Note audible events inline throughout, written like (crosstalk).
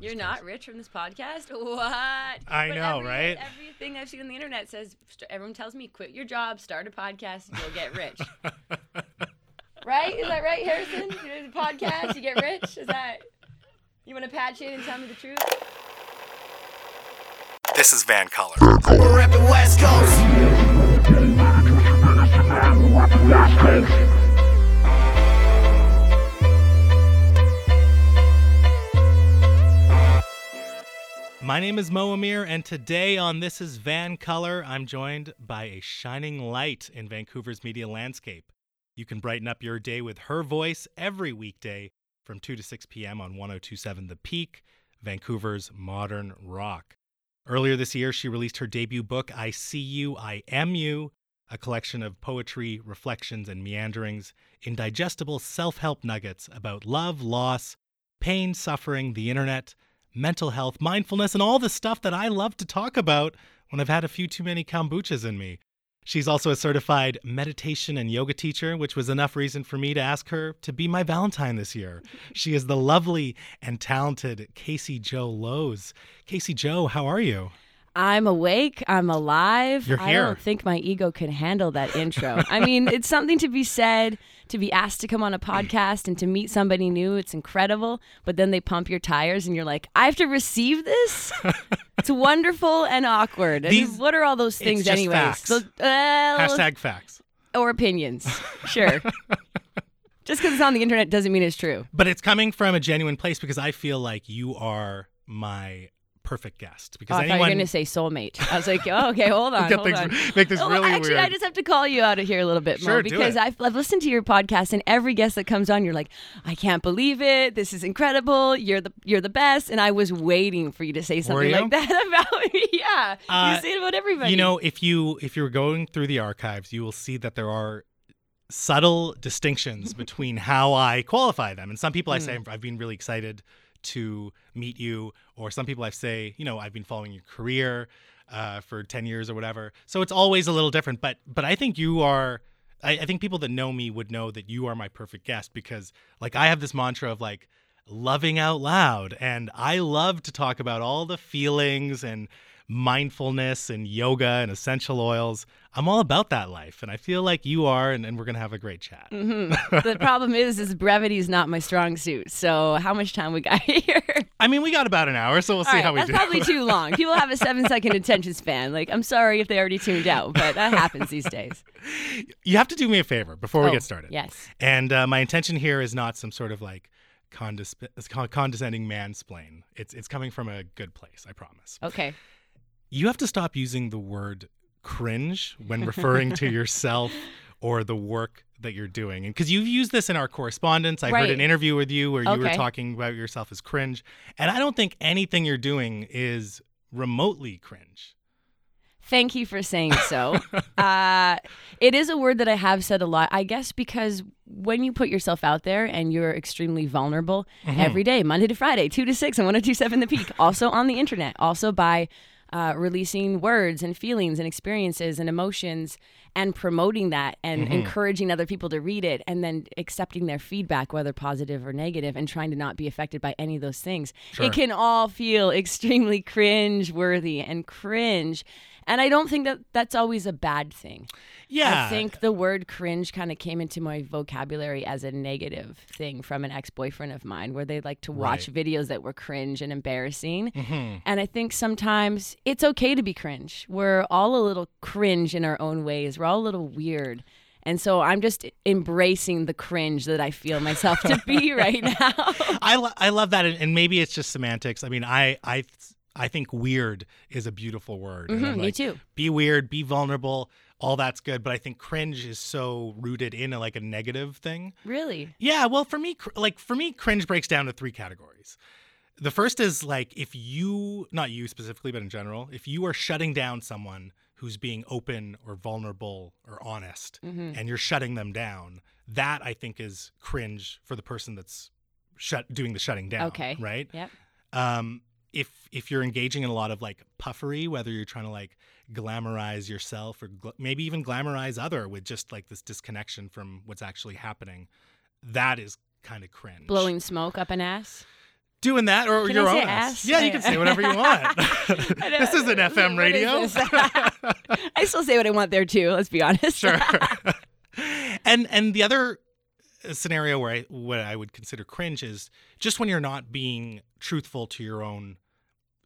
You're Just not rich from this podcast? (laughs) What? I But know, every- right? Everything I've seen on the internet says everyone tells me quit your job, start a podcast, and you'll get rich. (laughs) right? Is that right, Harrison? You do the podcast, you get rich. Is that? You want to patch in and tell me the truth? This is VANCOLOUR. We're reppin' West Coast. My name is Mo Amir, and today on This is VANCOLOUR, I'm joined by a shining light in Vancouver's media landscape. You can brighten up your day with her voice every weekday from 2 to 6 p.m. on 1027 The Peak, Vancouver's modern rock. Earlier this year, she released her debut book, I See You, I Am You, a collection of poetry, reflections, and meanderings, indigestible self help nuggets about love, loss, pain, suffering, the internet, mental health, mindfulness, and all the stuff that I love to talk about when I've had a few too many kombuchas in me. She's also a certified meditation and yoga teacher, which was enough reason for me to ask her to be my Valentine this year. (laughs) She is the lovely and talented Casey-Jo Loos. Casey Joe, how are you? I'm awake. I'm alive. You're here. I don't think my ego can handle that intro. I mean, it's something to be said to be asked to come on a podcast and to meet somebody new. It's incredible. But then they pump your tires and you're like, I have to receive this? (laughs) it's wonderful and awkward. And what are all those things, anyways? facts. So, uh, Hashtag facts. or opinions. Sure. (laughs) Just because it's on the internet doesn't mean it's true. But it's coming from a genuine place because I feel like you are my perfect guest. Because Oh, I thought you anyone were going to say soulmate. I was like, oh, okay, hold (laughs) on. Hold things- on. make this Oh, really actually, weird. I just have to call you out of here a little bit Sure, more do because. I've, I've listened to your podcast and every guest that comes on, you're like, I can't believe it. This is incredible. You're the you're the best. And I was waiting for you to say something like that (laughs) about me. (laughs) Yeah, Uh, you say it about everybody. You know, if you if you're going through the archives, you will see that there are subtle distinctions between how I qualify them. And some people I say Hmm. I've been really excited to meet you, or some people I say, you know, I've been following your career uh, for ten years or whatever. So it's always a little different. But but I think you are. I, I think people that know me would know that you are my perfect guest because like I have this mantra of like loving out loud and I love to talk about all the feelings and mindfulness and yoga and essential oils. I'm all about that life and I feel like you are and, and we're gonna have a great chat. Mhm. the problem is, is brevity is not my strong suit. So how much time we got (laughs) here? I mean we got about an hour, so we'll see All right, how we that's do. probably too (laughs) long. People have a seven second attention span. Like, I'm sorry if they already tuned out, but that happens these days. you have to do me a favor before we Oh, get started. Yes. And uh, my intention here is not some sort of like condes- con- condescending mansplain. It's it's coming from a good place, I promise. Okay. You have to stop using the word cringe when referring to (laughs) yourself or the work that you're doing. And because you've used this in our correspondence, I heard Right. an interview with you where you were talking about yourself as cringe. And I don't think anything you're doing is remotely cringe. Thank you for saying so. (laughs) uh, it is a word that I have said a lot, I guess, because when you put yourself out there and you're extremely vulnerable Mm-hmm. every day, Monday to Friday, 2 to 6 and 1027 The Peak, also on the internet, also by uh, releasing words and feelings and experiences and emotions and promoting that and Mm-hmm. encouraging other people to read it and then accepting their feedback, whether positive or negative, and trying to not be affected by any of those things. Sure. It can all feel (laughs) extremely cringe worthy and cringe. And I don't think that that's always a bad thing. Yeah. I think the word cringe kind of came into my vocabulary as a negative thing from an ex boyfriend of mine where they like to watch videos that were cringe and embarrassing. Mm-hmm. And I think sometimes it's okay to be cringe. We're all a little cringe in our own ways, we're all a little weird. And so I'm just embracing the cringe that I feel myself to be (laughs) right now. I, lo- I love that. And, and maybe it's just semantics. I mean, I, I, I think weird is a beautiful word. Mhm, I'm me too. Be weird, be vulnerable. All that's good. But I think cringe is so rooted in a, like a negative thing. Really? Yeah, well, for me, cr- like for me, cringe breaks down to three categories. The first is like if you, not you specifically, but in general, if you are shutting down someone who's being open or vulnerable or honest, Mm-hmm. and you're shutting them down, that I think is cringe for the person that's shut doing the shutting down. Okay. right. Yep. Um, if if you're engaging in a lot of like puffery, whether you're trying to like glamorize yourself or gl- maybe even glamorize other with just like this disconnection from what's actually happening, that is kind of cringe. Blowing smoke up an ass. doing that or Can your own ass? Yeah, you can say whatever you want. (laughs) (laughs) this is an FM radio. (laughs) I still say what I want there too. Let's be honest. sure. and and the other scenario where I what I would consider cringe is just when you're not being truthful to your own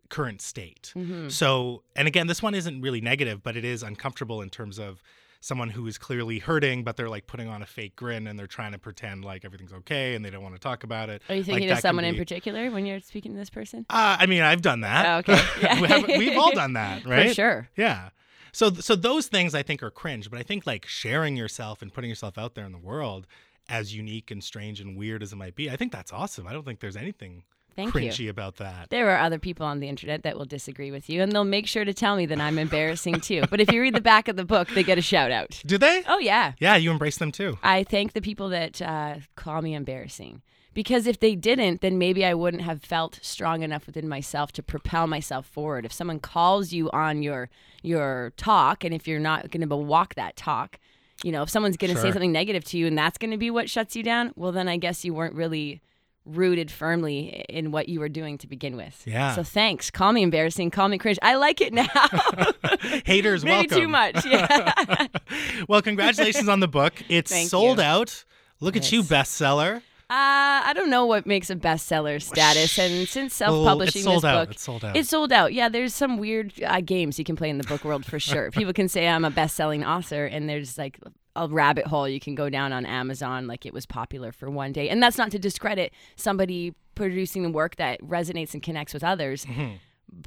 current state. Mhm. So, and again, this one isn't really negative, but it is uncomfortable in terms of someone who is clearly hurting, but they're like putting on a fake grin and they're trying to pretend like everything's okay and they don't want to talk about it. Are you thinking that of someone in particular when you're speaking to this person? Uh, I mean, I've done that. Oh, okay. (laughs) Yeah. we have, we've all done that, (laughs) right? For sure. Yeah. So so those things I think are cringe, but I think like sharing yourself and putting yourself out there in the world as unique and strange and weird as it might be, I think that's awesome. I don't think there's anything Thank you. cringy about that. There are other people on the internet that will disagree with you, and they'll make sure to tell me that I'm embarrassing too. But if you read the back of the book, they get a shout out. Do they? Oh, yeah. Yeah, you embrace them too. I thank the people that uh, call me embarrassing. Because if they didn't, then maybe I wouldn't have felt strong enough within myself to propel myself forward. If someone calls you on your your talk, and if you're not going to walk that talk, you know, if someone's going to say something negative to you, and that's going to be what shuts you down, well, then I guess you weren't really rooted firmly in what you were doing to begin with. Yeah. So thanks. Call me embarrassing. Call me cringe. I like it (laughs) now. (laughs) Haters, Maybe welcome. too much. Yeah. (laughs) well, congratulations on the book. It's Thank sold you. out. Look at you, bestseller. Uh, I don't know what makes a bestseller status, and since self-publishing sold this out. book, It's sold out. It's sold out. Yeah, there's some weird uh, games you can play in the book world for (laughs) sure. People can say I'm a best-selling author, and there's like a rabbit hole you can go down on Amazon, like it was popular for one day. And that's not to discredit somebody producing the work that resonates and connects with others, Mm-hmm.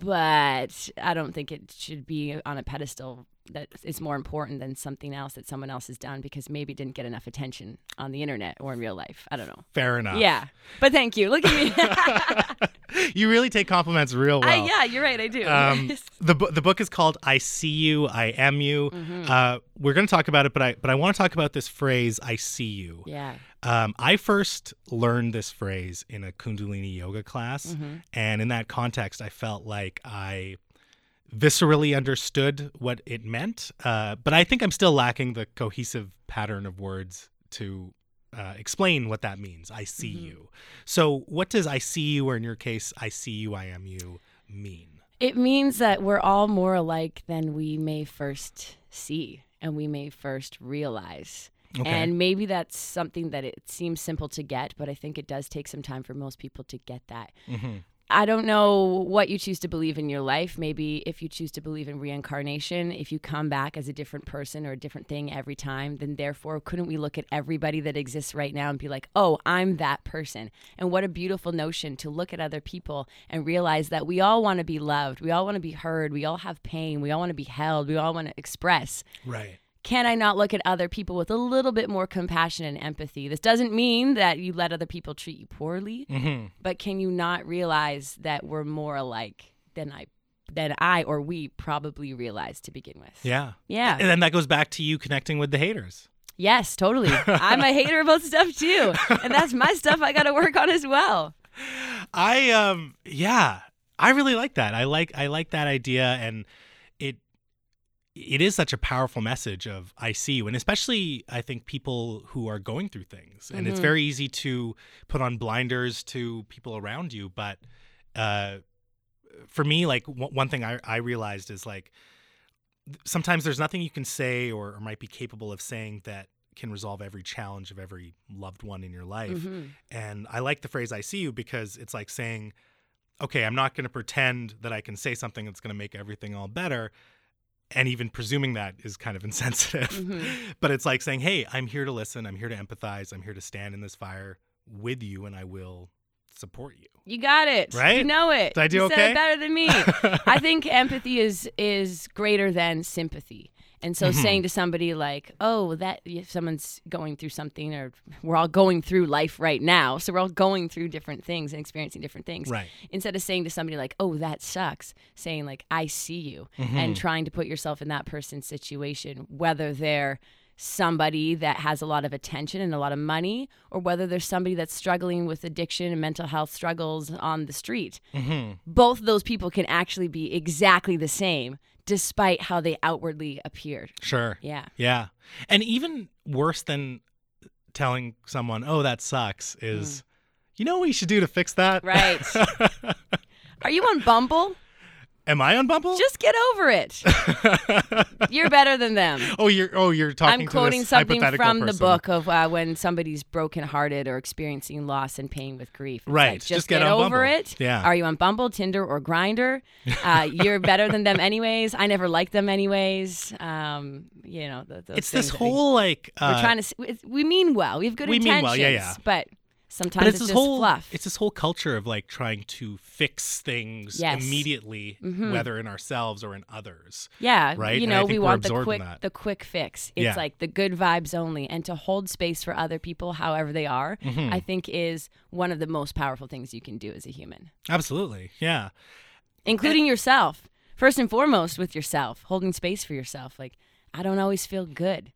but I don't think it should be on a pedestal that is more important than something else that someone else has done because maybe didn't get enough attention on the internet or in real life. I don't know. Fair enough. Yeah, but thank you. Look at me. (laughs) you really take compliments real well. I, yeah, you're right. I do. Um, (laughs) the bu- the book is called "I See You, I Am You." Mm-hmm. Uh, we're going to talk about it, but I but I want to talk about this phrase "I see you." yeah. Um, I first learned this phrase in a Kundalini yoga class, Mm-hmm. and in that context, I felt like I viscerally understood what it meant. Uh, but I think I'm still lacking the cohesive pattern of words to uh, explain what that means. I see Mm-hmm. you. So, what does "I see you," or in your case, "I see you, I am you," mean? It means that we're all more alike than we may first see and we may first realize. Okay. And maybe that's something that it seems simple to get, but I think it does take some time for most people to get that. Mhm. I don't know what you choose to believe in your life. Maybe if you choose to believe in reincarnation, if you come back as a different person or a different thing every time, then therefore, couldn't we look at everybody that exists right now and be like, oh, I'm that person? And what a beautiful notion to look at other people and realize that we all want to be loved. We all want to be heard. We all have pain. We all want to be held. We all want to express Right. Can I not look at other people with a little bit more compassion and empathy? This doesn't mean that you let other people treat you poorly, hmm but can you not realize that we're more alike than I than I or we probably realized to begin with? Yeah. Yeah. And then that goes back to you connecting with the haters. Yes, totally. (laughs) I'm a hater about stuff too. And that's my stuff I got to work on as well. I um yeah, I really like that. I like I like that idea and it it is such a powerful message of I see you and especially I think people who are going through things. And it's Mhm. very easy to put on blinders to people around you, but uh for me like w- one thing I I realized is like sometimes there's nothing you can say or, or might be capable of saying that can resolve every challenge of every loved one in your life. Mhm. And I like the phrase I see you because it's like saying, okay, I'm not going to pretend that I can say something that's going to make everything all better. And even presuming that is kind of (laughs) insensitive. Mhm. But it's like saying, hey, I'm here to listen. I'm here to empathize. I'm here to stand in this fire with you and I will support you. You got it. Right? You know it. Did I do you Said okay? it better than me. (laughs) I think empathy is is greater than sympathy. And so Mhm. saying to somebody like, "Oh, that if someone's going through something or we're all going through life right now, so we're all going through different things and experiencing different things." Right. Instead of saying to somebody like, "Oh, that sucks," saying like, "I see you." Mm-hmm. And trying to put yourself in that person's situation, whether they're somebody that has a lot of attention and a lot of money, or whether there's somebody that's struggling with addiction and mental health struggles on the street. hmm Both of those people can actually be exactly the same, despite how they outwardly appeared. Sure. Yeah. Yeah. And even worse than telling someone, oh, that sucks, is, hmm. You know what you should do to fix that? Right. (laughs) Are you on Bumble? Am I on Bumble? Just get over it. (laughs) You're better than them. oh, you're oh you're talking. I'm quoting something from the book of uh, when somebody's brokenhearted or experiencing loss and pain with grief. It's Right. like, Just just, get get, over Bumble. it. Yeah. Are you on Bumble, Tinder, or Grindr? Uh, (laughs) you're better than them, anyways. I never liked them, anyways. Um, you know, th- It's this whole like uh, We're trying to. We mean well. We have good we mean intentions. well, yeah, yeah. But sometimes it's it's, this just whole fluff. it's this whole culture of like trying to fix things Yes. immediately, Mhm. whether in ourselves or in others. Yeah, right? You know, we want the quick, the quick fix. It's Yeah. like the good vibes only, and to hold space for other people, however they are, Mhm. I think is one of the most powerful things you can do as a human, Absolutely, yeah. including yourself. First and foremost, with yourself, holding space for yourself. Like, I don't always feel good.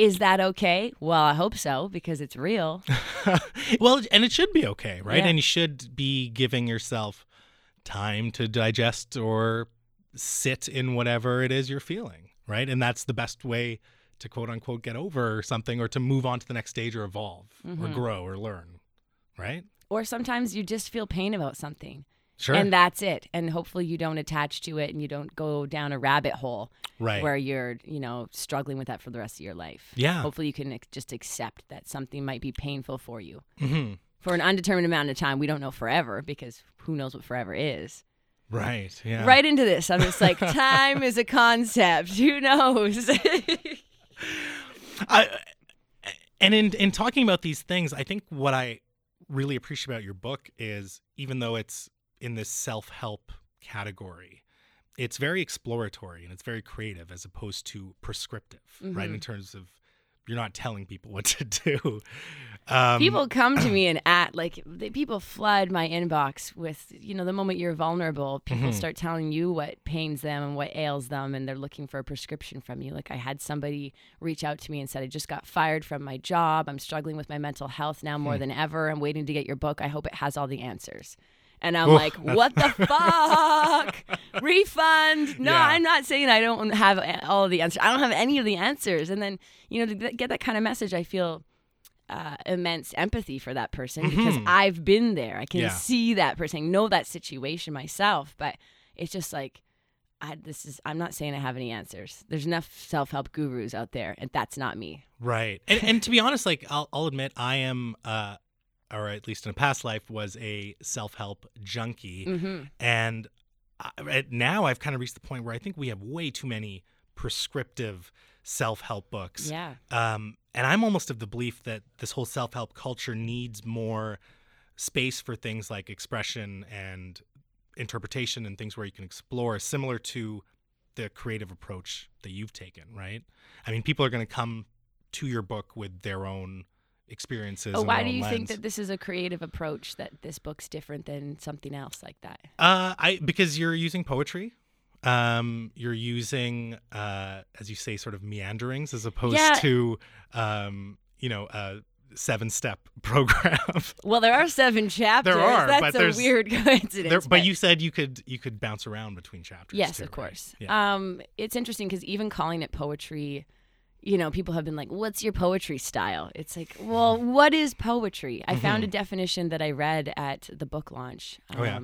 Is that okay? Well, I hope so because it's real. (laughs) well, and it should be okay, right? Yeah. And you should be giving yourself time to digest or sit in whatever it is you're feeling, right? And that's the best way to quote unquote get over something or to move on to the next stage or evolve or Mhm. grow or learn, right? Or sometimes you just feel pain about something. Sure. And that's it. And hopefully you don't attach to it and you don't go down a rabbit hole right. where you're, you know, struggling with that for the rest of your life. Yeah. Hopefully you can just accept that something might be painful for you hmm for an undetermined amount of time. We don't know forever because who knows what forever is. Right. Yeah. Right into this. I'm just like, (laughs) time is a concept. Who knows? (laughs) I, and in in talking about these things, I think what I really appreciate about your book is even though it's in this self-help category, it's very exploratory and it's very creative as opposed to prescriptive, right? Mhm. In terms of you're not telling people (laughs) what to do. Um, people come to me (clears throat) and at like the, people flood my inbox with you know the moment you're vulnerable people Mhm. start telling you what pains them and what ails them and they're looking for a prescription from you like i had somebody reach out to me and said i just got fired from my job i'm struggling with my mental health now more than ever i'm waiting to get your book i hope it has all the answers and i'm Oof, like what the (laughs) fuck refund no Yeah. i'm not saying i don't have all of the answers i don't have any of the answers and then you know to get that kind of message i feel uh, immense empathy for that person because Mhm. I've been there. I can Yeah. see that person, know that situation myself. But it's just like, I, this is. I'm not saying I have any answers. There's enough self help gurus out there, and that's not me. Right. And, and to be honest, like I'll, I'll admit I am, uh, or at least in a past life, was a self-help junkie. hmm And I, now I've kind of reached the point where I think we have way too many prescriptive self-help books. Yeah. Um, and I'm almost of the belief that this whole self-help culture needs more space for things like expression and interpretation and things where you can explore, similar to the creative approach that you've taken, right? I mean, people are going to come to your book with their own experiences. Oh, why do you think that this is a creative approach? That this book's different than something else like that? Uh, I because you're using poetry. Um, you're using, uh, as you say, sort of meanderings as opposed Yeah. to, um, you know, a seven-step (laughs) program. Well, there are seven chapters. There are, That's but a there's- weird (laughs) coincidence. there, but you said you could you could bounce around between chapters. Yes, too, of right? course. Yeah. Um, it's interesting because even calling it poetry, you know, people have been like, "What's your poetry style?" It's like, well, what is poetry? I found a definition that I read at the book launch. Um, Mm-hmm. Oh, yeah.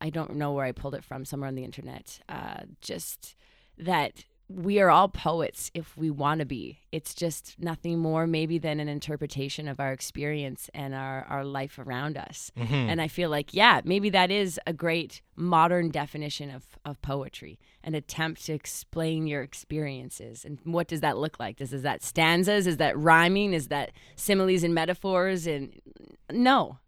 I don't know where I pulled it from, somewhere on the internet. Uh, just that we are all poets if we want to be. It's just nothing more, maybe, than an interpretation of our experience and our, our life around us. Mhm. And I feel like, yeah, maybe that is a great modern definition of, of poetry, an attempt to explain your experiences. And what does that look like? Does, is that stanzas? Is that rhyming? Is that similes and metaphors? And no.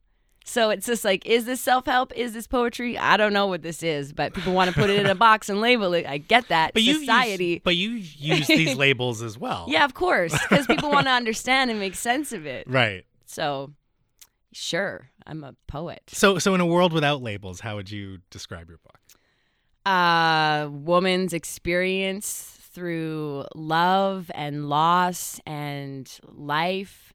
So it's just like, is this self help? Is this poetry? I don't know what this is, but people want to put it in a box and label it. I get that. But you Society. use, but you use these (laughs) labels as well. yeah, of course, because people want to (laughs) understand and make sense of it. Right. So, sure, I'm a poet. So so in a world without labels, how would you describe your book? a woman's experience through love and loss and life,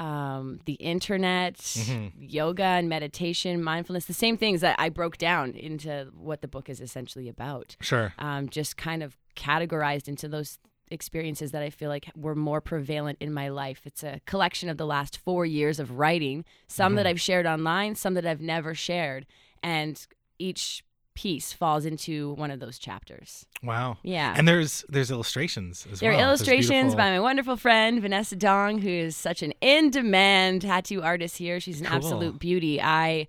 um, the internet, Mhm. yoga and meditation, mindfulness, the same things that I broke down into what the book is essentially about. Sure. Um, just kind of categorized into those experiences that I feel like were more prevalent in my life. It's a collection of the last four years of writing, some that I've shared online, some that I've never shared. And each piece falls into one of those chapters. Wow. Yeah. And there's there's illustrations as There are well. There's illustrations by my wonderful friend Vanessa Dong, who is such an in-demand tattoo artist here. She's an Cool. absolute beauty. I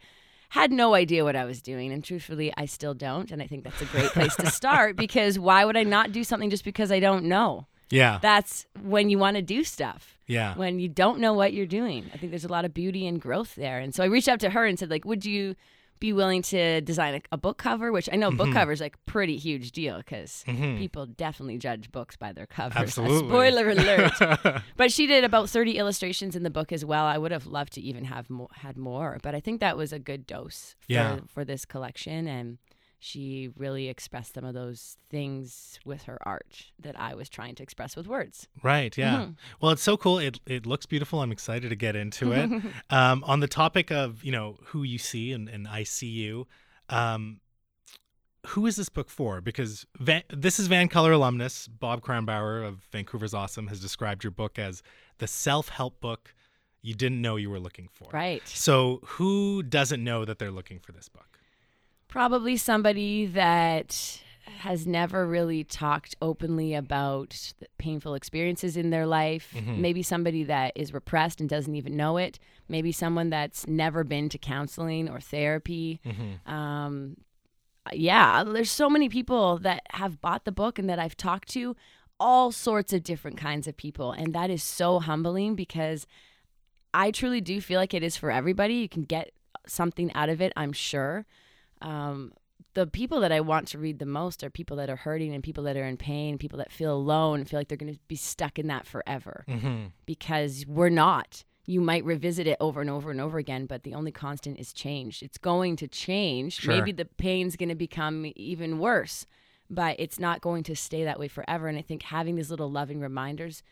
had no idea what I was doing, and truthfully, I still don't. And I think that's a great place to (laughs) start because why would I not do something just because I don't know? Yeah. That's when you want to do stuff. yeah. When you don't know what you're doing, I think there's a lot of beauty and growth there. And so I reached out to her and said, like, would you be willing to design a, a book cover? Which I know Mm-hmm. book cover is like pretty huge deal because people definitely judge books by their covers. Absolutely. Spoiler alert. (laughs) but she did about 30 illustrations in the book as well. I would have loved to even have more, had more, but I think that was a good dose for, Yeah. for this collection. And she really expressed some of those things with her art that I was trying to express with words. Right. Yeah. Mm-hmm. Well, it's so cool. It it looks beautiful. I'm excited to get into it. (laughs) um, on the topic of you know who you see and, and I see you. Um, who is this book for? Because Van, this is VANCOLOUR alumnus Bob Kronbauer of Vancouver's Awesome has described your book as the self help book you didn't know you were looking for. Right. So who doesn't know that they're looking for this book? Probably somebody that has never really talked openly about the painful experiences in their life. Maybe somebody that is repressed and doesn't even know it. Maybe someone that's never been to counseling or therapy. Um, yeah, there's so many people that have bought the book and that I've talked to, all sorts of different kinds of people. And that is so humbling because I truly do feel like it is for everybody. You can get something out of it, I'm sure. Um, the people that I want to read the most are people that are hurting and people that are in pain, people that feel alone and feel like they're going to be stuck in that forever Mm-hmm. because we're not. You might revisit it over and over and over again, but the only constant is change. It's going to change. Sure. Maybe the pain's going to become even worse, but it's not going to stay that way forever. And I think having these little loving reminders,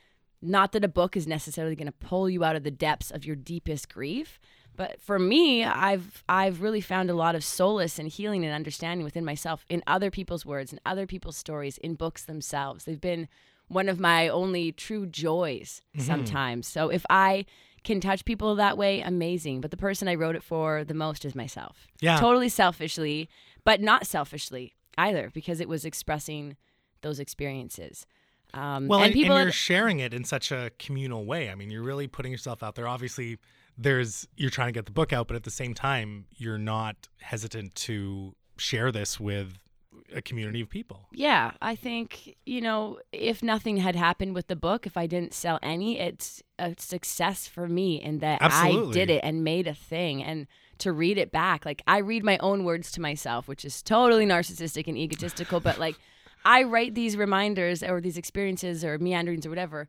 not that a book is necessarily going to pull you out of the depths of your deepest grief, but for me, I've I've really found a lot of solace and healing and understanding within myself in other people's words and other people's stories in books themselves. They've been one of my only true joys sometimes. So if I can touch people that way, amazing. But the person I wrote it for the most is myself. Yeah. Totally selfishly, but not selfishly either, because it was expressing those experiences. Um, Well, and and, people and you're sharing it in such a communal way. I mean, you're really putting yourself out there. Obviously, there's you're trying to get the book out, but at the same time, you're not hesitant to share this with a community of people. Yeah, I think, you know, if nothing had happened with the book, if I didn't sell any, it's a success for me in that I did it and made a thing. And to read it back, like I read my own words to myself, which is totally narcissistic and egotistical, but like (laughs) I write these reminders or these experiences or meanderings or whatever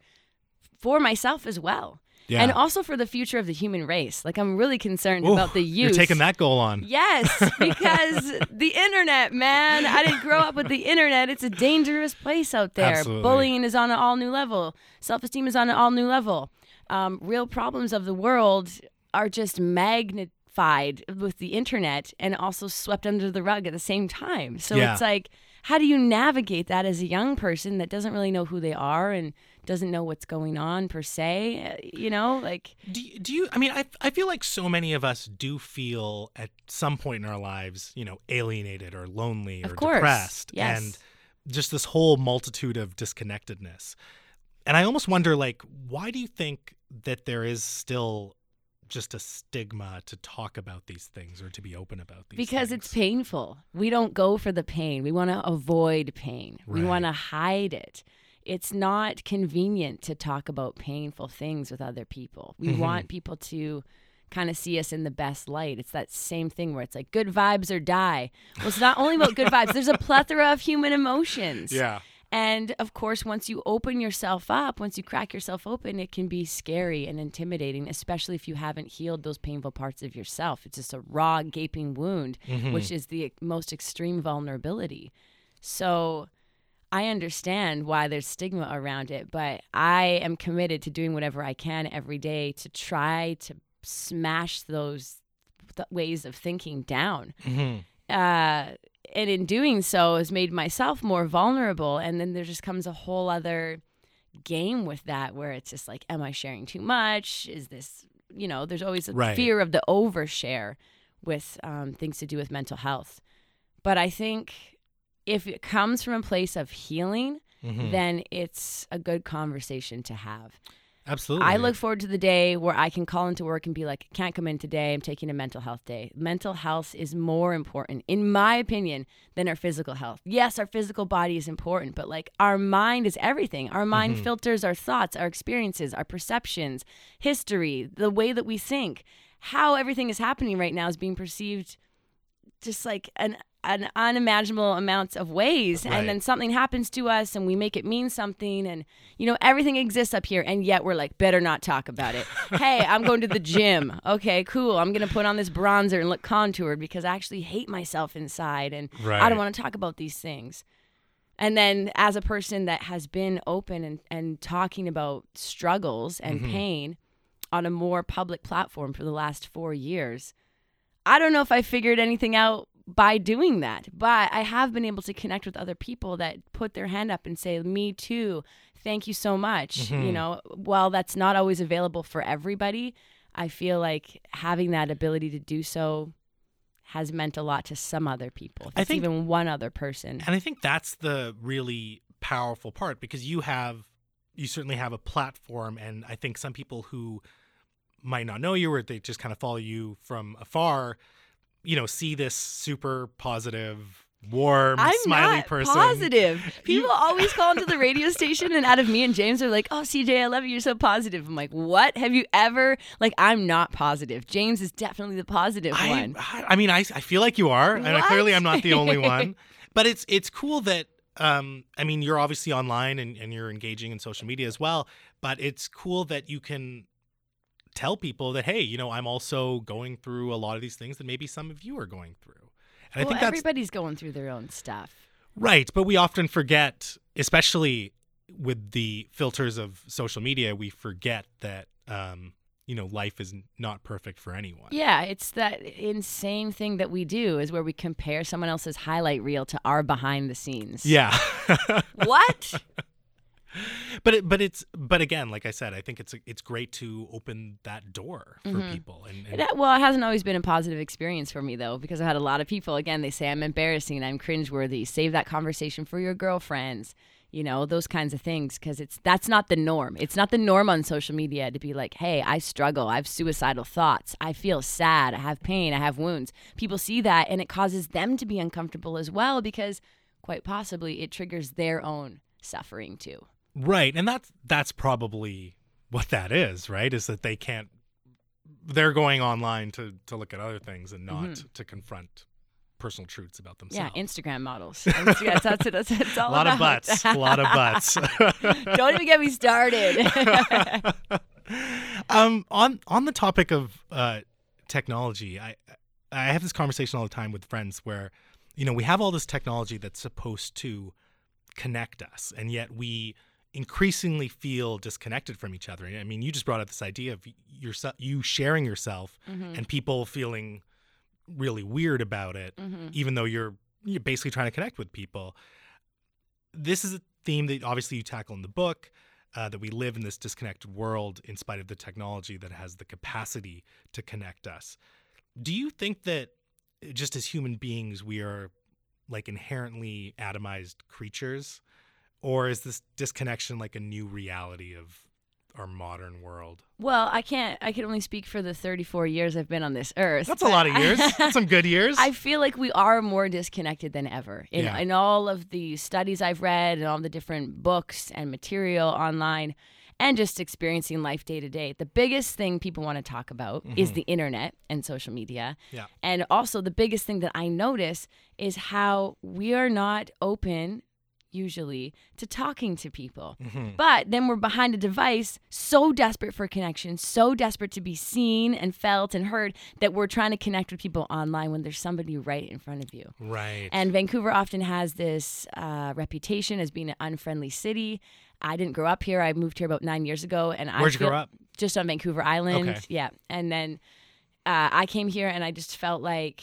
for myself as well. Yeah. And also for the future of the human race. Like I'm really concerned Ooh, about the youth. You're taking that goal on. Yes, (laughs) because the internet, man. I didn't grow up with the internet. It's a dangerous place out there. Absolutely. Bullying is on an all new level. Self esteem is on an all new level. Um, real problems of the world are just magnified with the internet and also swept under the rug at the same time. So Yeah. it's like, how do you navigate that as a young person that doesn't really know who they are and doesn't know what's going on per se? Uh, You know, like, Do you, do you I mean I I feel like so many of us do feel at some point in our lives, you know, alienated or lonely or depressed yes. and just this whole multitude of disconnectedness. And I almost wonder like why do you think that there is still just a stigma to talk about these things or to be open about these because things? it's painful. We don't go for the pain. We want to avoid pain. We want to hide it. It's not convenient to talk about painful things with other people. We Mhm. want people to kind of see us in the best light. It's that same thing where it's like good vibes or die. Well, it's not only about good (laughs) vibes. There's a plethora of human emotions. Yeah. And of course, once you open yourself up, once you crack yourself open, it can be scary and intimidating, especially if you haven't healed those painful parts of yourself. It's just a raw, gaping wound, which is the most extreme vulnerability. So I understand why there's stigma around it, but I am committed to doing whatever I can every day to try to smash those th- ways of thinking down Mhm. uh, and in doing so has made myself more vulnerable and then there just comes a whole other game with that where it's just like, am I sharing too much? Is this, you know, there's always a Right. fear of the overshare with um, things to do with mental health. But I think if it comes from a place of healing, Mhm. then it's a good conversation to have. Absolutely. I look forward to the day where I can call into work and be like, can't come in today. I'm taking a mental health day. Mental health is more important, in my opinion, than our physical health. Yes, our physical body is important, but like our mind is everything. Our mind Mm-hmm. filters our thoughts, our experiences, our perceptions, history, the way that we think. How everything is happening right now is being perceived just like an an unimaginable amounts of ways. Right. and then something happens to us and we make it mean something and you know everything exists up here and yet we're like better not talk about it. (laughs) Hey i'm going to the gym. Okay cool. I'm gonna put on this bronzer and look contoured because i actually hate myself inside and i don't want to talk about these things. And then as a person that has been open and, and talking about struggles and Mm-hmm. pain on a more public platform for the last four years I don't know if I figured anything out by doing that, but I have been able to connect with other people that put their hand up and say, Me too. Thank you so much. You mm-hmm. know, while that's not always available for everybody, I feel like having that ability to do so has meant a lot to some other people. I think- even one other person. And I think that's the really powerful part because you have you certainly have a platform and I think some people who might not know you or they just kind of follow you from afar, you know, see this super positive, warm, I'm smiley not person. positive. People always call into the radio station, and out of me and James are like, "Oh, CJ, I love you. You're so positive." I'm like, "What? Have you ever?" Like, I'm not positive. James is definitely the positive I, one. I mean, I, I feel like you are, and I, clearly I'm not the only one. (laughs) But it's it's cool that um, I mean, you're obviously online and, and you're engaging in social media as well. But it's cool that you can tell people that hey, you know, I'm also going through a lot of these things that maybe some of you are going through. And I well, think that's everybody's going through their own stuff. right. But we often forget, especially with the filters of social media, we forget that um, you know life is not perfect for anyone. Yeah, it's that insane thing that we do is where we compare someone else's highlight reel to our behind the scenes. Yeah. (laughs) What? (laughs) but it, but it's but again, like I said, I think it's it's great to open that door for Mm-hmm. people. And, and It, well, it hasn't always been a positive experience for me though, because I had a lot of people. Again, they say I'm embarrassing, I'm cringeworthy. Save that conversation for your girlfriends. You know those kinds of things, because it's that's not the norm. It's not the norm on social media to be like, "Hey, I struggle. I have suicidal thoughts. I feel sad. I have pain. I have wounds." People see that, and it causes them to be uncomfortable as well, because quite possibly it triggers their own suffering too. Right, and that's that's probably what that is, right? Is that they can't they're going online to to look at other things and not to confront personal truths about themselves. Mm-hmm. Yeah, Instagram models. That's, yeah, that's it's, it's (laughs) all a lot of about. butts, a lot of butts. (laughs) Don't even get me started. (laughs) um, on on the topic of uh, technology, I I have this conversation all the time with friends where, you know, we have all this technology that's supposed to connect us, and yet we increasingly feel disconnected from each other. I mean, you just brought up this idea of yourself, you sharing yourself, and people feeling really weird about it, even though you're you're basically trying to connect with people. This is a theme that obviously you tackle in the book. Uh, that we live in this disconnected world in spite of the technology that has the capacity to connect us. Do you think that just as human beings, we are like inherently atomized creatures? Or is this disconnection like a new reality of our modern world? well, I can't. I can only speak for the 34 years I've been on this earth. That's a lot of years. (laughs) That's some good years. I feel like we are more disconnected than ever. In, Yeah. in all of the studies I've read and all the different books and material online and just experiencing life day to day, the biggest thing people want to talk about is the internet and social media. Mm-hmm. Yeah. And also, the biggest thing that I notice is how we are not open usually to talking to people. Mm-hmm. But then we're behind a device, so desperate for connection, so desperate to be seen and felt and heard that we're trying to connect with people online when there's somebody right in front of you. right. And Vancouver often has this uh, reputation as being an unfriendly city. I didn't grow up here. I moved here about nine years ago, and I Where'd you grow up? Just on Vancouver Island. Okay. Yeah, and then uh, I came here, and I just felt like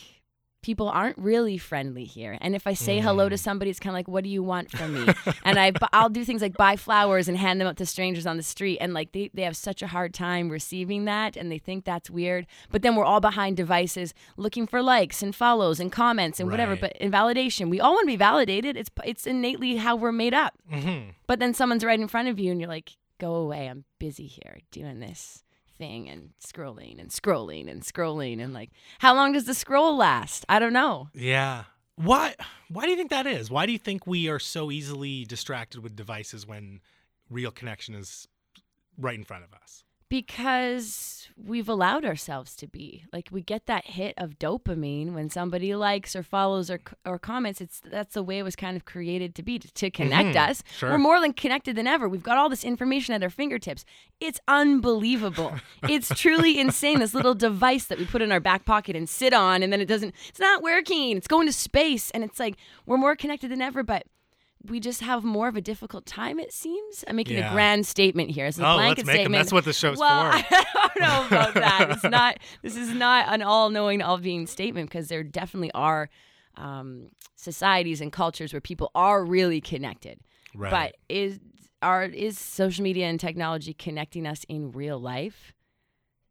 people aren't really friendly here. And if I say hello Mm. to somebody, it's kind of like, what do you want from me? and I, I'll do things like buy flowers and hand them out to strangers on the street. And like they, they have such a hard time receiving that and they think that's weird. But then we're all behind devices looking for likes and follows and comments and whatever. But in validation, we all want to be validated. It's, it's innately how we're made up. Mhm. But then someone's right in front of you and you're like, go away. I'm busy here doing this thing and scrolling and scrolling and scrolling. And like, how long does the scroll last? I don't know. Yeah. Why why do you think that is? Why do you think we are so easily distracted with devices when real connection is right in front of us? Because we've allowed ourselves to be. Like, we get that hit of dopamine when somebody likes or follows or, or comments. It's That's the way it was kind of created to be, to, to connect Mhm. us. Sure. We're more than connected than ever. We've got all this information at our fingertips. It's unbelievable. (laughs) it's truly insane. This little device that we put in our back pocket and sit on, and then it doesn't, it's not working. It's going to space. And it's like, we're more connected than ever, but we just have more of a difficult time, it seems. I'm making Yeah. a grand statement here. It's a Oh, blanket let's make 'em. statement. That's what the show's well, for. (laughs) I don't know (laughs) about that. It's not, this is not an all knowing, all being statement because there definitely are um, societies and cultures where people are really connected. Right. But is are is social media and technology connecting us in real life?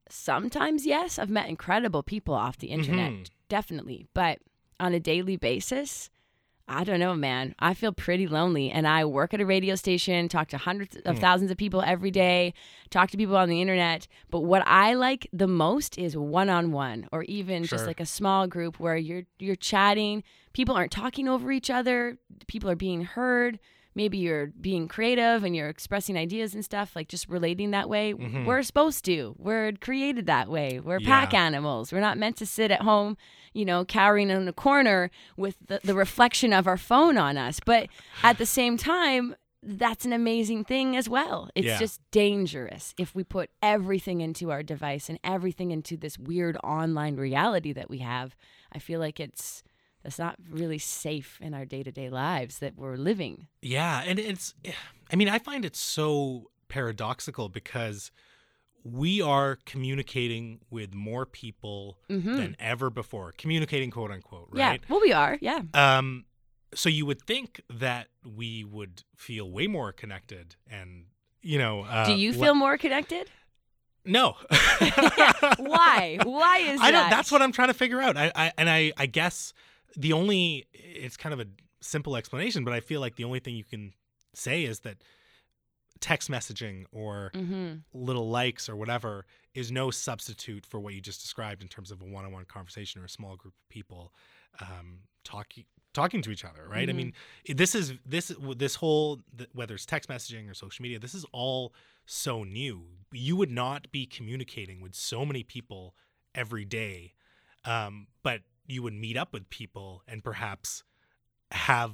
Sometimes yes. I've met incredible people off the internet, Mhm. definitely. But on a daily basis, I don't know, man. I feel pretty lonely and I work at a radio station, talk to hundreds of Hmm. thousands of people every day, talk to people on the internet. But what I like the most is one-on-one or even just like a small group where you're you're chatting, people aren't talking over each other, people are being heard. Maybe you're being creative and you're expressing ideas and stuff, like just relating that way. Mhm. We're supposed to. We're created that way. We're pack animals. We're not meant to sit at home, you know, cowering in a corner with the, the reflection of our phone on us. But at the same time, that's an amazing thing as well. It's Yeah. just dangerous if we put everything into our device and everything into this weird online reality that we have. I feel like it's that's not really safe in our day-to-day lives that we're living. Yeah, and it's I mean, I find it so paradoxical because we are communicating with more people Mhm. than ever before. Communicating quote unquote, Yeah. right? Well, we are. Yeah. Um so you would think that we would feel way more connected and you know, uh, Do you le- feel more connected? No. (laughs) (laughs) Why? Why is I don't that? that's what I'm trying to figure out. I, I and I I guess the only it's kind of a simple explanation, but I feel like the only thing you can say is that text messaging or Mhm. little likes or whatever is no substitute for what you just described in terms of a one-on-one conversation or a small group of people um, talking talking to each other right i Mhm. mean this is this this whole whether it's text messaging or social media this is all so new you would not be communicating with so many people every day um, but you would meet up with people and perhaps have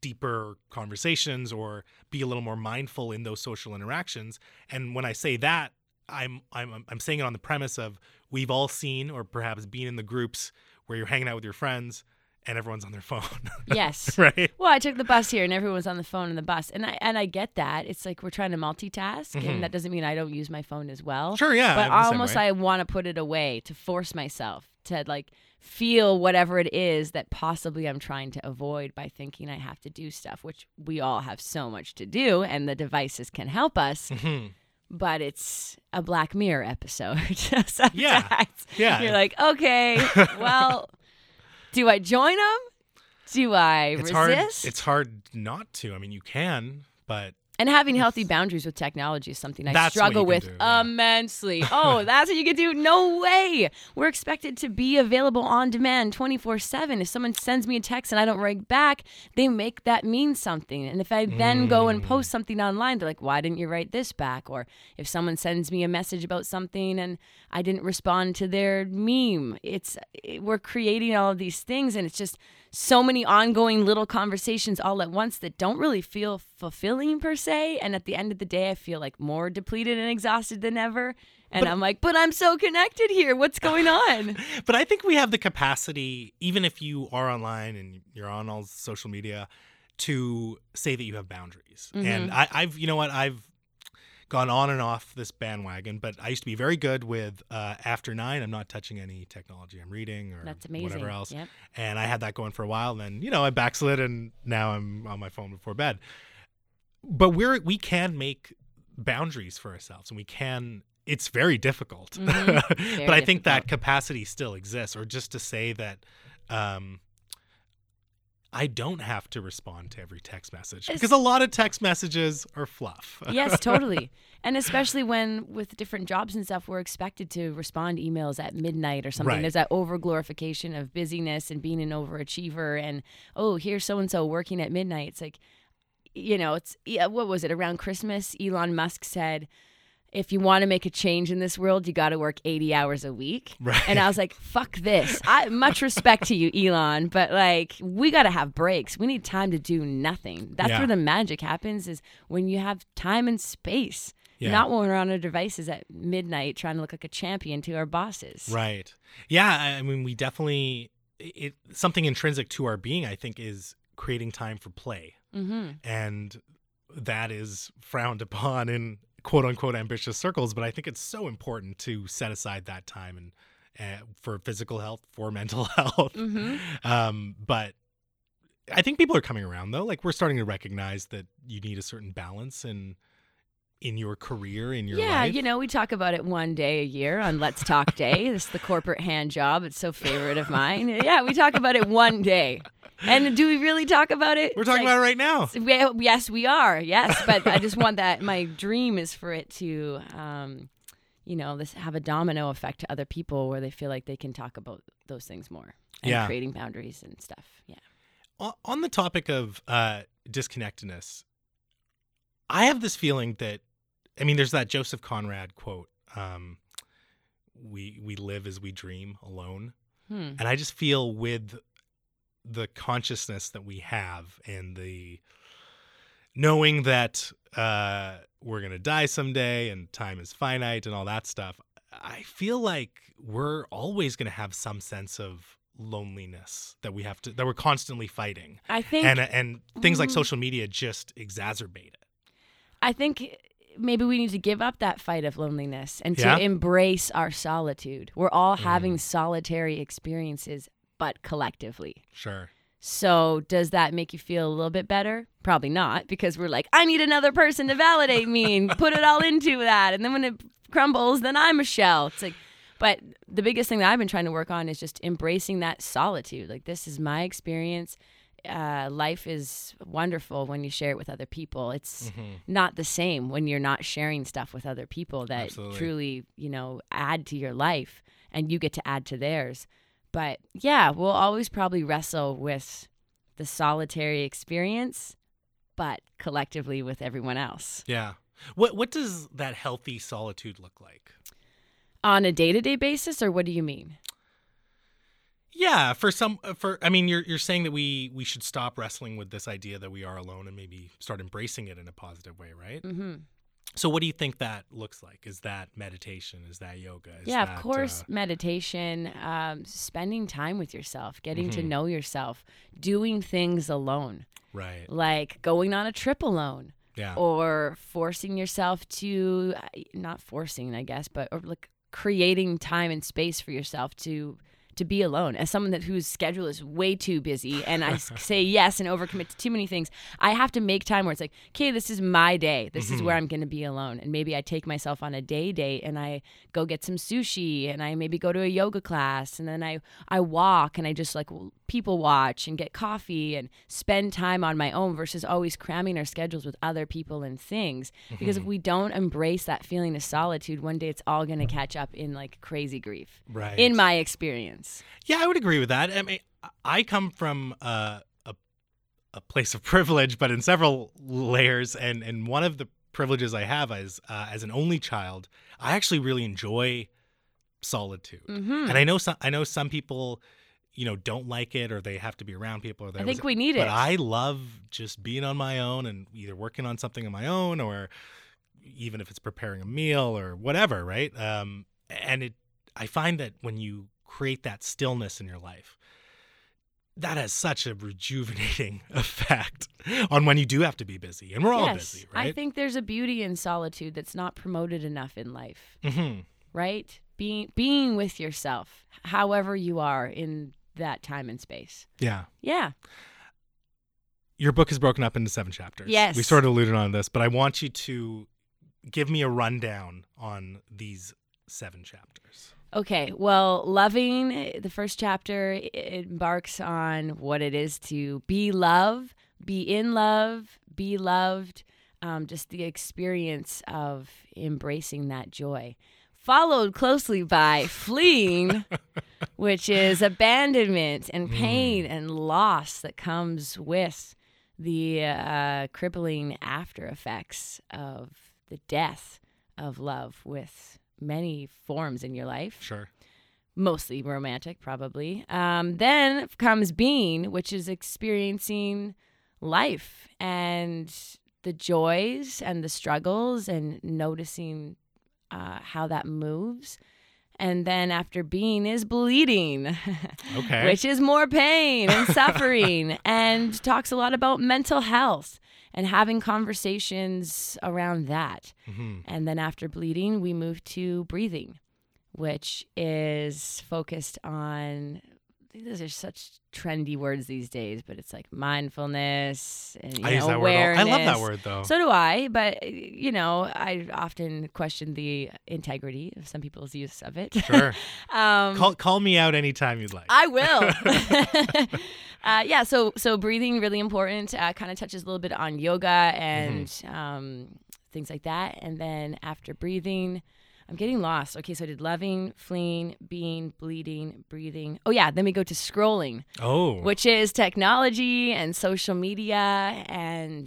deeper conversations or be a little more mindful in those social interactions. And when I say that, I'm I'm I'm saying it on the premise of we've all seen or perhaps been in the groups where you're hanging out with your friends and everyone's on their (laughs) phone. Yes. (laughs) right? Well, I took the bus here, and everyone's on the phone in the bus, and I and I get that. It's like we're trying to multitask, Mhm. and that doesn't mean I don't use my phone as well. Sure, yeah. but I'm the same almost. I want to put it away to force myself to like feel whatever it is that possibly I'm trying to avoid by thinking I have to do stuff, which we all have so much to do, and the devices can help us. Mhm. But it's a Black Mirror episode. (laughs) Yeah. Yeah. You're like, okay, (laughs) well, do I join them? Do I it's resist? hard it's hard not to. I mean, you can, but And having healthy boundaries with technology is something I That's struggle with do, yeah. immensely. (laughs) Oh, that's what you can do? No way. We're expected to be available on demand 24 7. If someone sends me a text and I don't write back, they make that mean something. And if I then go and Mm. post something online, they're like, why didn't you write this back? Or if someone sends me a message about something and I didn't respond to their meme, it's it, we're creating all of these things and it's just so many ongoing little conversations all at once that don't really feel fulfilling per se. And at the end of the day, I feel like more depleted and exhausted than ever. And But- I'm like, but I'm so connected here. What's going on? (laughs) but I think we have the capacity, even if you are online and you're on all social media, to say that you have boundaries. Mm-hmm. And I, I've, you know what, I've gone on and off this bandwagon, but I used to be very good with uh, after nine. I'm not touching any technology. I'm reading or whatever else. Yep. And I had that going for a while. And then you know I backslid, and now I'm on my phone before bed. But we're we can make boundaries for ourselves, and we can. It's very difficult, Mhm. (laughs) but I think that capacity still exists. Or just to say that. Um, I don't have to respond to every text message because a lot of text messages are fluff. (laughs) yes, totally. And especially when with different jobs and stuff, we're expected to respond to emails at midnight or something. Right. There's that over glorification of busyness and being an overachiever and oh, here's so and so working at midnight. It's like you know, it's yeah, what was it around Christmas? Elon Musk said, "If you want to make a change in this world, you got to work 80 hours a week." Right. And I was like, "Fuck this!" I much respect to you, Elon, but like, we got to have breaks. We need time to do nothing. That's Yeah. where the magic happens. Is when you have time and space. Yeah. Not when we're on our devices at midnight trying to look like a champion to our bosses. Right. Yeah. I mean, we definitely it something intrinsic to our being. I think is creating time for play, Mm-hmm. and that is frowned upon in quote unquote ambitious circles. But I think it's so important to set aside that time and uh, for physical health, for (laughs) mental health. Mm-hmm. Um, but I think people are coming around though. Like we're starting to recognize that you need a certain balance in in your career, in your yeah, life. you know, we talk about it one day a year on Let's Talk Day. (laughs) this is the corporate hand job. It's so favorite of mine. Yeah, we talk about it one day. And do we really talk about it? We're talking about it right now. it. Yes, we are. Yes, but I just want that. My dream is for it to, um, you know, this have a domino effect to other people where they feel like they can talk about those things more and Yeah. creating boundaries and stuff. Yeah. On the topic of uh, disconnectedness, I have this feeling that, I mean, there's that Joseph Conrad quote: um, "We we live as we dream alone," Hmm. and I just feel with the consciousness that we have and the knowing that uh, we're gonna die someday and time is finite and all that stuff, I feel like we're always gonna have some sense of loneliness that we have to that we're constantly fighting I think and and things like Mhm. social media just exacerbate it. I think maybe we need to give up that fight of loneliness and Yeah? to embrace our solitude. We're all having Mm. solitary experiences, but collectively. Sure. So, does that make you feel a little bit better? Probably not, because we're like, I need another person to validate me and put it all into that. And then when it crumbles, then I'm a shell. It's like, but the biggest thing that I've been trying to work on is just embracing that solitude. Like, this is my experience. Uh, life is wonderful when you share it with other people. It's Mhm. not the same when you're not sharing stuff with other people that Absolutely. truly, you know, add to your life and you get to add to theirs. But yeah, we'll always probably wrestle with the solitary experience, but collectively with everyone else. Yeah. What what does that healthy solitude look like? On a day to day basis, or what do you mean? Yeah, for some uh, for I mean you're you're saying that we we should stop wrestling with this idea that we are alone and maybe start embracing it in a positive way, right? Mm-hmm. So what do you think that looks like? Is that meditation? Is that yoga? Is yeah, that, of course, uh, meditation, um, spending time with yourself, getting to Mhm. know yourself, doing things alone, right. like going on a trip alone. Yeah. or forcing yourself to not forcing i guess but or like creating time and space for yourself to to be alone. As someone that whose schedule is way too busy and I (laughs) say yes and overcommit to too many things i have to make time where it's like okay this is my day. This is where mm-hmm. i'm going to be alone. And maybe i take myself on a day date and i go get some sushi and i maybe go to a yoga class and then i i walk and i just like people watch and get coffee and spend time on my own versus always cramming our schedules with other people and things because if we don't embrace that feeling of solitude one day it's all going to catch up in like crazy grief Right. in my experience Yeah, I would agree with that. I mean, I come from uh, a a place of (laughs) privilege, but in several layers, and and one of the privileges I have is uh, as an only child, I actually really enjoy solitude, Mhm. and I know some I know some people, you know, don't like it or they have to be around people. Or they I think we need but it I love just being on my own and either working on something on my own or even if it's preparing a meal or whatever, right? Um, and it, I find that when you create that stillness in your life, that has such a rejuvenating (laughs) effect on when you do have to be busy. And we're all busy, right? I think there's a beauty in solitude that's not promoted enough in life, hmm right? Being being with yourself, however you are in that time and space. Yeah. Yeah. Your book is broken up into seven chapters. Yes. We sort of alluded on this, but I want you to give me a rundown on these seven chapters. Okay, well, loving the first chapter it embarks on what it is to be love, be in love, be loved, um, just the experience of embracing that joy. Followed closely by fleeing, (laughs) which is abandonment and pain and loss that comes with the uh, crippling after effects of the death of love with many forms in your life Sure. mostly romantic, probably. Um, then comes being, which is experiencing life and the joys and the struggles and noticing uh, how that moves. And then after being is bleeding, (laughs) Okay. which is more pain and (laughs) suffering, and talks a lot about mental health and having conversations around that. hmm And then after bleeding, we move to breathing, which is focused on these are such trendy words these days, but it's like mindfulness and you I know, use that word. All, I love that word though. So do I, but you know, I often question the integrity of some people's use of it. sure. (laughs) um, call call me out anytime you'd like. I will. (laughs) (laughs) uh, yeah, so so breathing really important. Uh, kind of touches a little bit on yoga and Mm-hmm. um, things like that. And then after breathing, I'm getting lost. Okay, so I did loving, fleeing, being, bleeding, breathing. Oh yeah, then we go to scrolling, oh. which is technology and social media and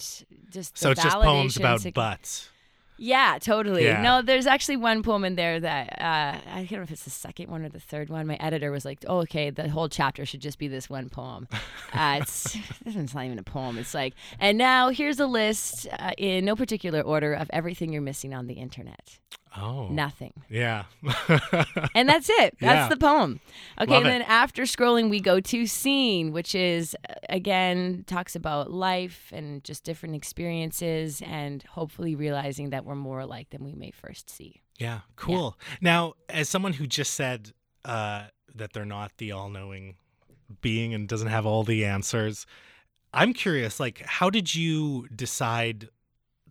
just so it's just poems about seeking- butts. yeah, totally. Yeah. No, there's actually one poem in there that uh, I don't know if it's the second one or the third one. My editor was like, "Oh, okay, the whole chapter should just be this one poem." (laughs) Uh, it's (laughs) it's not even a poem. It's like, and now here's a list uh, in no particular order of everything you're missing on the internet. Oh. Nothing, Yeah. (laughs) and that's it. That's Yeah. the poem. Okay, Love and it. then after scrolling, we go to scene, which is uh, again talks about life and just different experiences, and hopefully realizing that we're more alike than we may first see. Yeah, cool. Now, as someone who just said uh, that they're not the all-knowing being and doesn't have all the answers, I'm curious. Like, how did you decide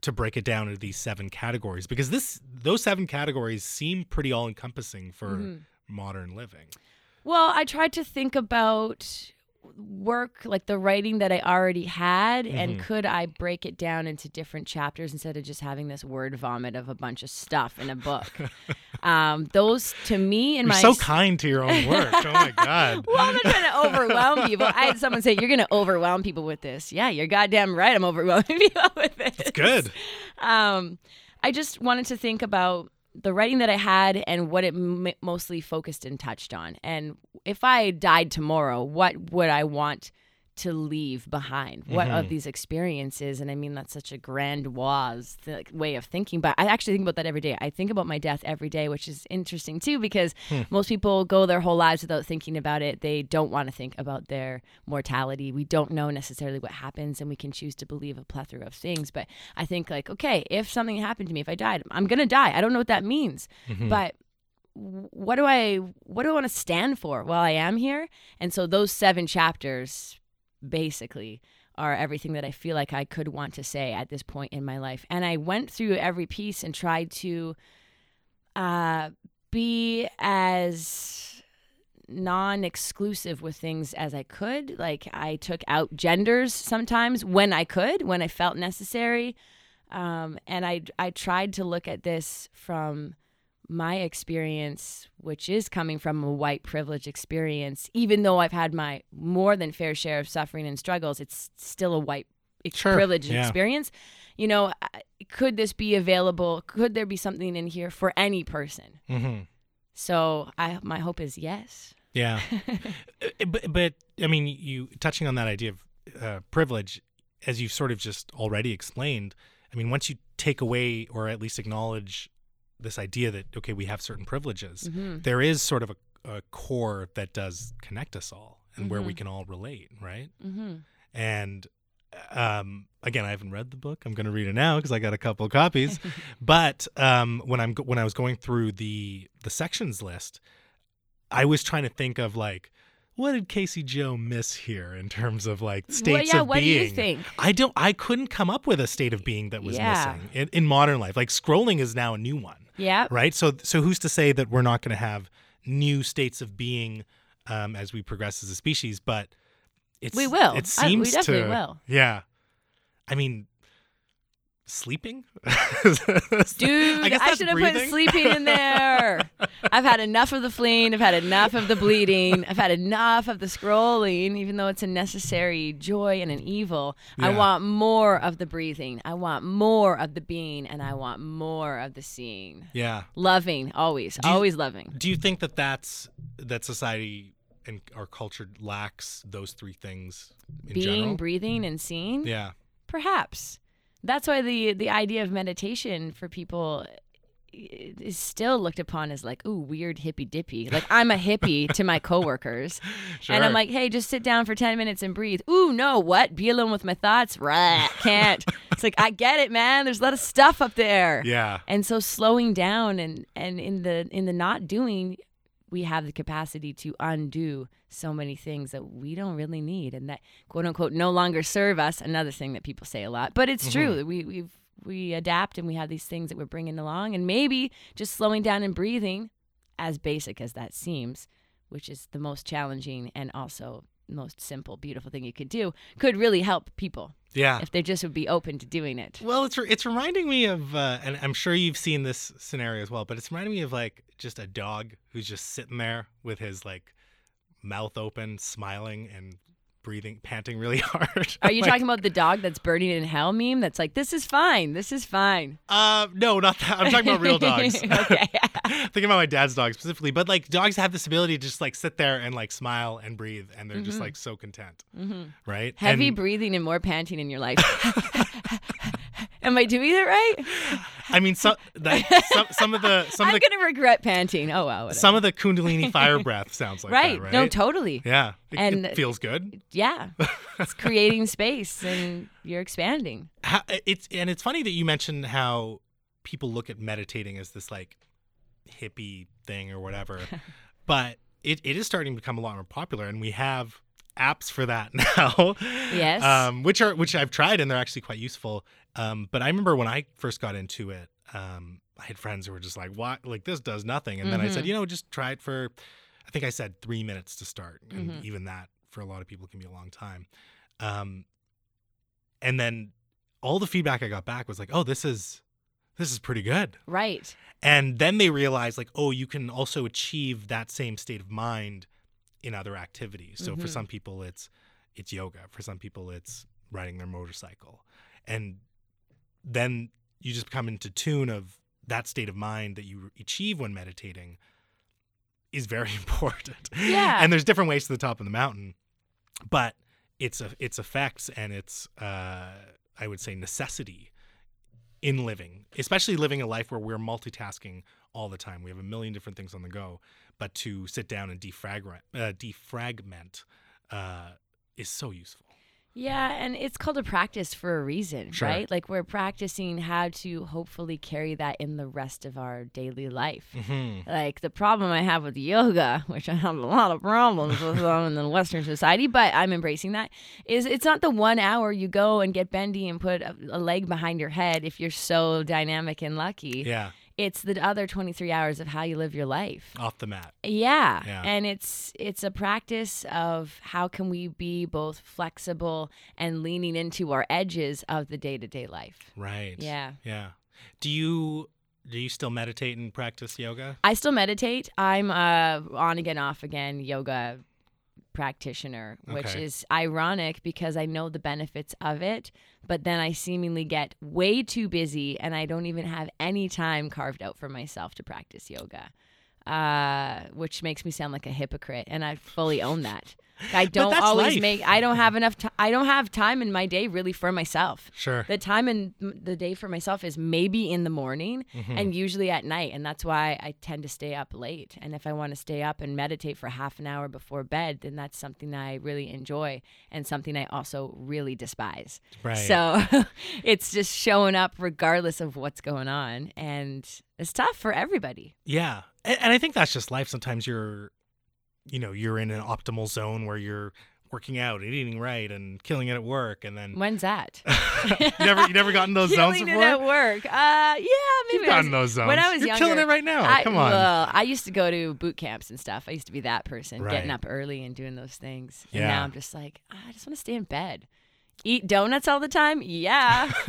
to break it down into these seven categories? Because this, those seven categories seem pretty all-encompassing for Mhm. modern living. Well, I tried to think about work like the writing that I already had and Mhm. could I break it down into different chapters instead of just having this word vomit of a bunch of stuff in a book. (laughs) um, those to me and my so kind to your own (laughs) work. oh my god. well, I'm not trying to overwhelm people. I had someone say, You're going to overwhelm people with this. Yeah, you're goddamn right. I'm overwhelming (laughs) people with this. It's good. Um, I just wanted to think about the writing that I had and what it m- mostly focused and touched on. And if I died tomorrow, what would I want to leave behind? What of Mhm. these experiences? And I mean, that's such a grandiose th- way of thinking, but I actually think about that every day. I think about my death every day, which is interesting too, because Hmm. most people go their whole lives without thinking about it. They don't want to think about their mortality. We don't know necessarily what happens, and we can choose to believe a plethora of things. But I think, like, okay, if something happened to me, if I died, I'm gonna die. I don't know what that means, Mhm. but what do I what do I want to stand for while I am here? And so those seven chapters basically are everything that I feel like I could want to say at this point in my life. And I went through every piece and tried to uh, be as non-exclusive with things as I could. Like I took out genders sometimes when I could, when I felt necessary. Um, and I I tried to look at this from my experience, which is coming from a white privilege experience, even though I've had my more than fair share of suffering and struggles, it's still a white Sure, privileged yeah. experience. You know, could this be available? Could there be something in here for any person? Mhm. So I, my hope is yes. Yeah. (laughs) Uh, but, but I mean, you touching on that idea of uh, privilege, as you've sort of just already explained. I mean, once you take away or at least acknowledge this idea that okay, we have certain privileges, Mhm. there is sort of a, a core that does connect us all, and where Mm-hmm. we can all relate, right? Mm-hmm. And um, again, I haven't read the book. I'm going to read it now because I got a couple copies. (laughs) but um, when I'm when I was going through the the sections list, I was trying to think of like. What did Casey-Jo miss here in terms of like states yeah, of what do you being? think? I don't. I couldn't come up with a state of being that was Yeah. missing in, in modern life. Like scrolling is now a new one Yeah. right? So so who's to say that we're not going to have new states of being um, as we progress as a species? But it's We will. It I- we seems definitely to. will. Yeah, I mean, sleeping. (laughs) Dude, I, I, should have put sleeping in there. (laughs) I've had enough of the fleeing. I've had enough of the bleeding. I've had enough of the scrolling, even though it's a necessary joy and an evil. I want more of the breathing. I want more of the being, and I want more of the seeing. yeah. Loving, always, you- always loving. Do you think that that's that society and our culture lacks those three things in Being, general? breathing, and seeing. yeah. Perhaps. That's why the the idea of meditation for people is still looked upon as like, ooh, weird hippy dippy. Like I'm a hippie to my (laughs) coworkers. And I'm like, hey, just sit down for 10 minutes and breathe. Ooh, no, what? Be alone with my thoughts? Right. Can't. it's like, I get it, man. There's a lot of stuff up there. Yeah. And so slowing down and and in the in the not doing, we have the capacity to undo so many things that we don't really need and that quote unquote no longer serve us. Another thing that people say a lot, but it's true. Mm-hmm. We we've we adapt and we have these things that we're bringing along, and maybe just slowing down and breathing, as basic as that seems, which is the most challenging and also most simple, beautiful thing you could do, could really help people Yeah. if they just would be open to doing it. Well, it's it's reminding me of, uh, and I'm sure you've seen this scenario as well, but it's reminding me of like just a dog who's just sitting there with his like mouth open, smiling and breathing, panting really (laughs) hard. Are you (laughs) Like, talking about the dog that's burning in hell meme? That's like, this is fine. This is fine. Uh, no, not that. I'm talking about real dogs. (laughs) okay. Thinking about my dad's dog specifically, but like dogs have this ability to just like sit there and like smile and breathe, and they're just like so content, right? Mm-hmm. Heavy And- breathing and more panting in your life. Am I doing it right? I mean, so, that, some some of the (laughs) some I'm of the gonna regret panting. Oh wow. whatever. some of the Kundalini fire (laughs) breath sounds like right. that, right? No, totally. Yeah, it, And- it feels good. Yeah. It's (laughs) creating space and you're expanding. how, it's and it's funny that you mentioned how people look at meditating as this like hippie thing or whatever, but it, it is starting to become a lot more popular, and we have apps for that now. Yes. um, which are which I've tried and they're actually quite useful. Um, but I remember when I first got into it, um, I had friends who were just like, "What? Like this does nothing," and then I Mm-hmm. said, "You know, just try it for." I think I said three minutes to start, and Mm-hmm. even that for a lot of people can be a long time. Um, and then all the feedback I got back was like, "Oh, this is this is pretty good." Right. And then they realized like, "Oh, you can also achieve that same state of mind in other activities." So for some people, it's it's yoga. For some people, it's riding their motorcycle, and then you just come into tune of that state of mind that you achieve when meditating is very (laughs) important. Yeah. And there's different ways to the top of the mountain, but its a, its effects and its uh, I would say necessity in living, especially living a life where we're multitasking all the time. We have a million different things on the go, but to sit down and defragment, uh, defragment uh, is so useful. Yeah, and it's called a practice for a reason, Sure. right? Like we're practicing how to hopefully carry that in the rest of our daily life. Mm-hmm. Like the problem I have with yoga, (laughs) which I have a lot of problems with um, in the Western society, but I'm embracing that, is it's not the one hour you go and get bendy and put a, a leg behind your head if you're so dynamic and lucky. Yeah, It's the other 23 hours of how you live your life. off the mat. Yeah. Yeah. And it's it's a practice of how can we be both flexible and leaning into our edges of the day-to-day life. Right. Yeah. Yeah. Do you do you still meditate and practice yoga? I still meditate. I'm a on again off again yoga practitioner, which Okay. is ironic because I know the benefits of it, but then I seemingly get way too busy and I don't even have any time carved out for myself to practice yoga. Uh, which makes me sound like a hypocrite, and I fully own that. (laughs) I don't always life. make. I don't have enough. T- I don't have time in my day really for myself. Sure. The time in the day for myself is maybe in the morning Mm-hmm. and usually at night, and that's why I tend to stay up late. And if I want to stay up and meditate for half an hour before bed, then that's something I really enjoy and something I also really despise. Right. So (laughs) it's just showing up regardless of what's going on, and it's tough for everybody. Yeah. And, and I think that's just life. Sometimes you're, you know, you're in an optimal zone where you're working out and eating right and killing it at work. And then When's that? you (laughs) never, you never gotten those (laughs) zones Killing it at work. Uh, yeah, maybe You've I was- gotten those zones. When I was You're younger, killing it right now. I, Come on. Well, I used to go to boot camps and stuff. I used to be that person, getting up early and doing those things. And Yeah. now I'm just like, "Ah, I just want to stay in bed. Eat donuts all the time? Yeah. (laughs)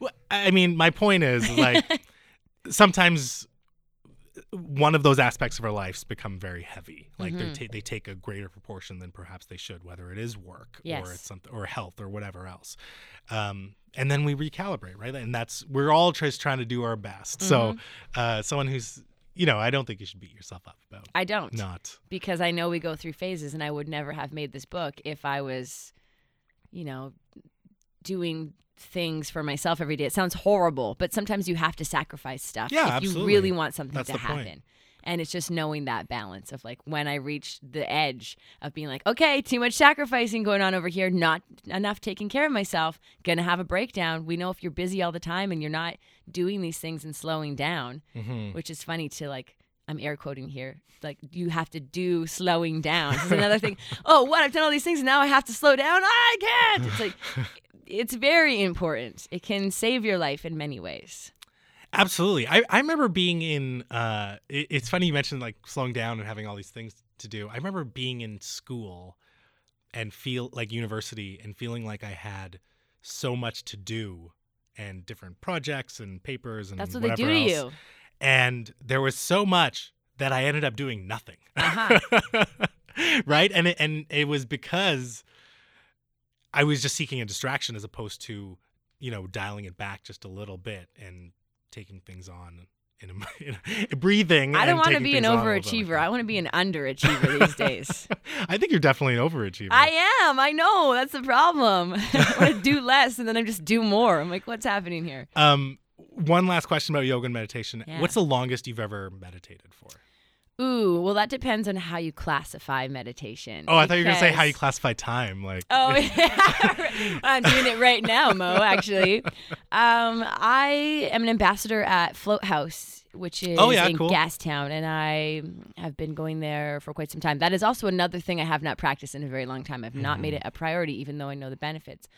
Well, I mean, my point is like sometimes one of those aspects of our lives become very heavy. Like Mm-hmm. they ta- they take a greater proportion than perhaps they should, whether it is work Yes. or it's something or health or whatever else. Um, and then we recalibrate, right? And that's we're all just trying to do our best. So, Mm-hmm. uh, someone who's you know, I don't think you should beat yourself up about I don't. not. Because I know we go through phases, and I would never have made this book if I was, you know, doing things for myself every day. It sounds horrible, but sometimes you have to sacrifice stuff Yeah, if absolutely. you really want something That's to the point. happen. And it's just knowing that balance of like when I reach the edge of being like, okay, too much sacrificing going on over here, not enough taking care of myself, gonna have a breakdown. We know if you're busy all the time and you're not doing these things and slowing down, Mm-hmm. which is funny to like I'm air quoting here. Like you have to do slowing down. This is another thing. (laughs) Oh, what? I've done all these things and now I have to slow down. I can't. It's like it's very important. It can save your life in many ways. Absolutely. I, I remember being in uh it, it's funny you mentioned like slowing down and having all these things to do. I remember being in school and feel like university and feeling like I had so much to do and different projects and papers and That's what they do to you. And there was so much that I ended up doing nothing. Uh-huh. (laughs) right? And it, and it was because I was just seeking a distraction as opposed to, you know, dialing it back just a little bit and taking things on in a, (laughs) in a breathing. I don't want to be an overachiever. I want to be an underachiever these days. (laughs) I think you're definitely an overachiever. I am. I know. That's the problem. (laughs) I want to do less and then I just do more. I'm like, what's happening here? um, one last question about yoga and meditation. Yeah. What's the longest you've ever meditated for? Ooh, well, that depends on how you classify meditation. Oh, I thought you were gonna say how you classify time. Like, Oh, (laughs) yeah. (laughs) I'm doing it right now, Mo, actually. Um, I am an ambassador at Float House, which is Oh, yeah, in cool. Gastown, and I have been going there for quite some time. That is also another thing I have not practiced in a very long time. I've not Mm-hmm. made it a priority, even though I know the benefits.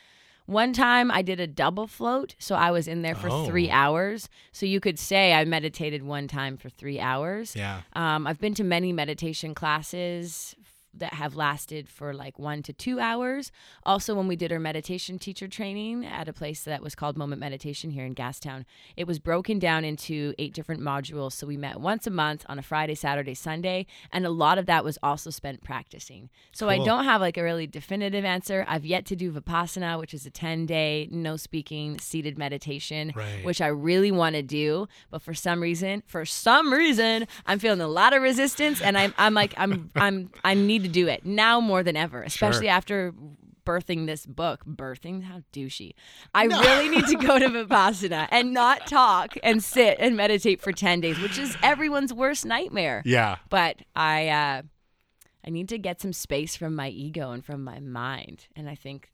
One time I did a double float, so I was in there for three hours. So you could say I meditated one time for three hours. yeah. Um, I've been to many meditation classes that have lasted for like one to two hours. Also, when we did our meditation teacher training at a place that was called Moment Meditation here in Gastown, it was broken down into eight different modules. So we met once a month on a Friday, Saturday, Sunday, and a lot of that was also spent practicing. So I don't have like a really definitive answer. I've yet to do Vipassana, which is a 10 day, no speaking, seated meditation, Right. which I really want to do. But for some reason, for some reason, I'm feeling a lot of resistance, and I'm I'm like I'm I'm I need to do it now more than ever, especially after birthing this book. Birthing? How douchey. I really need to go to (laughs) Vipassana and not talk and sit and meditate for 10 days, which is everyone's worst nightmare. Yeah. But I uh I need to get some space from my ego and from my mind. And I think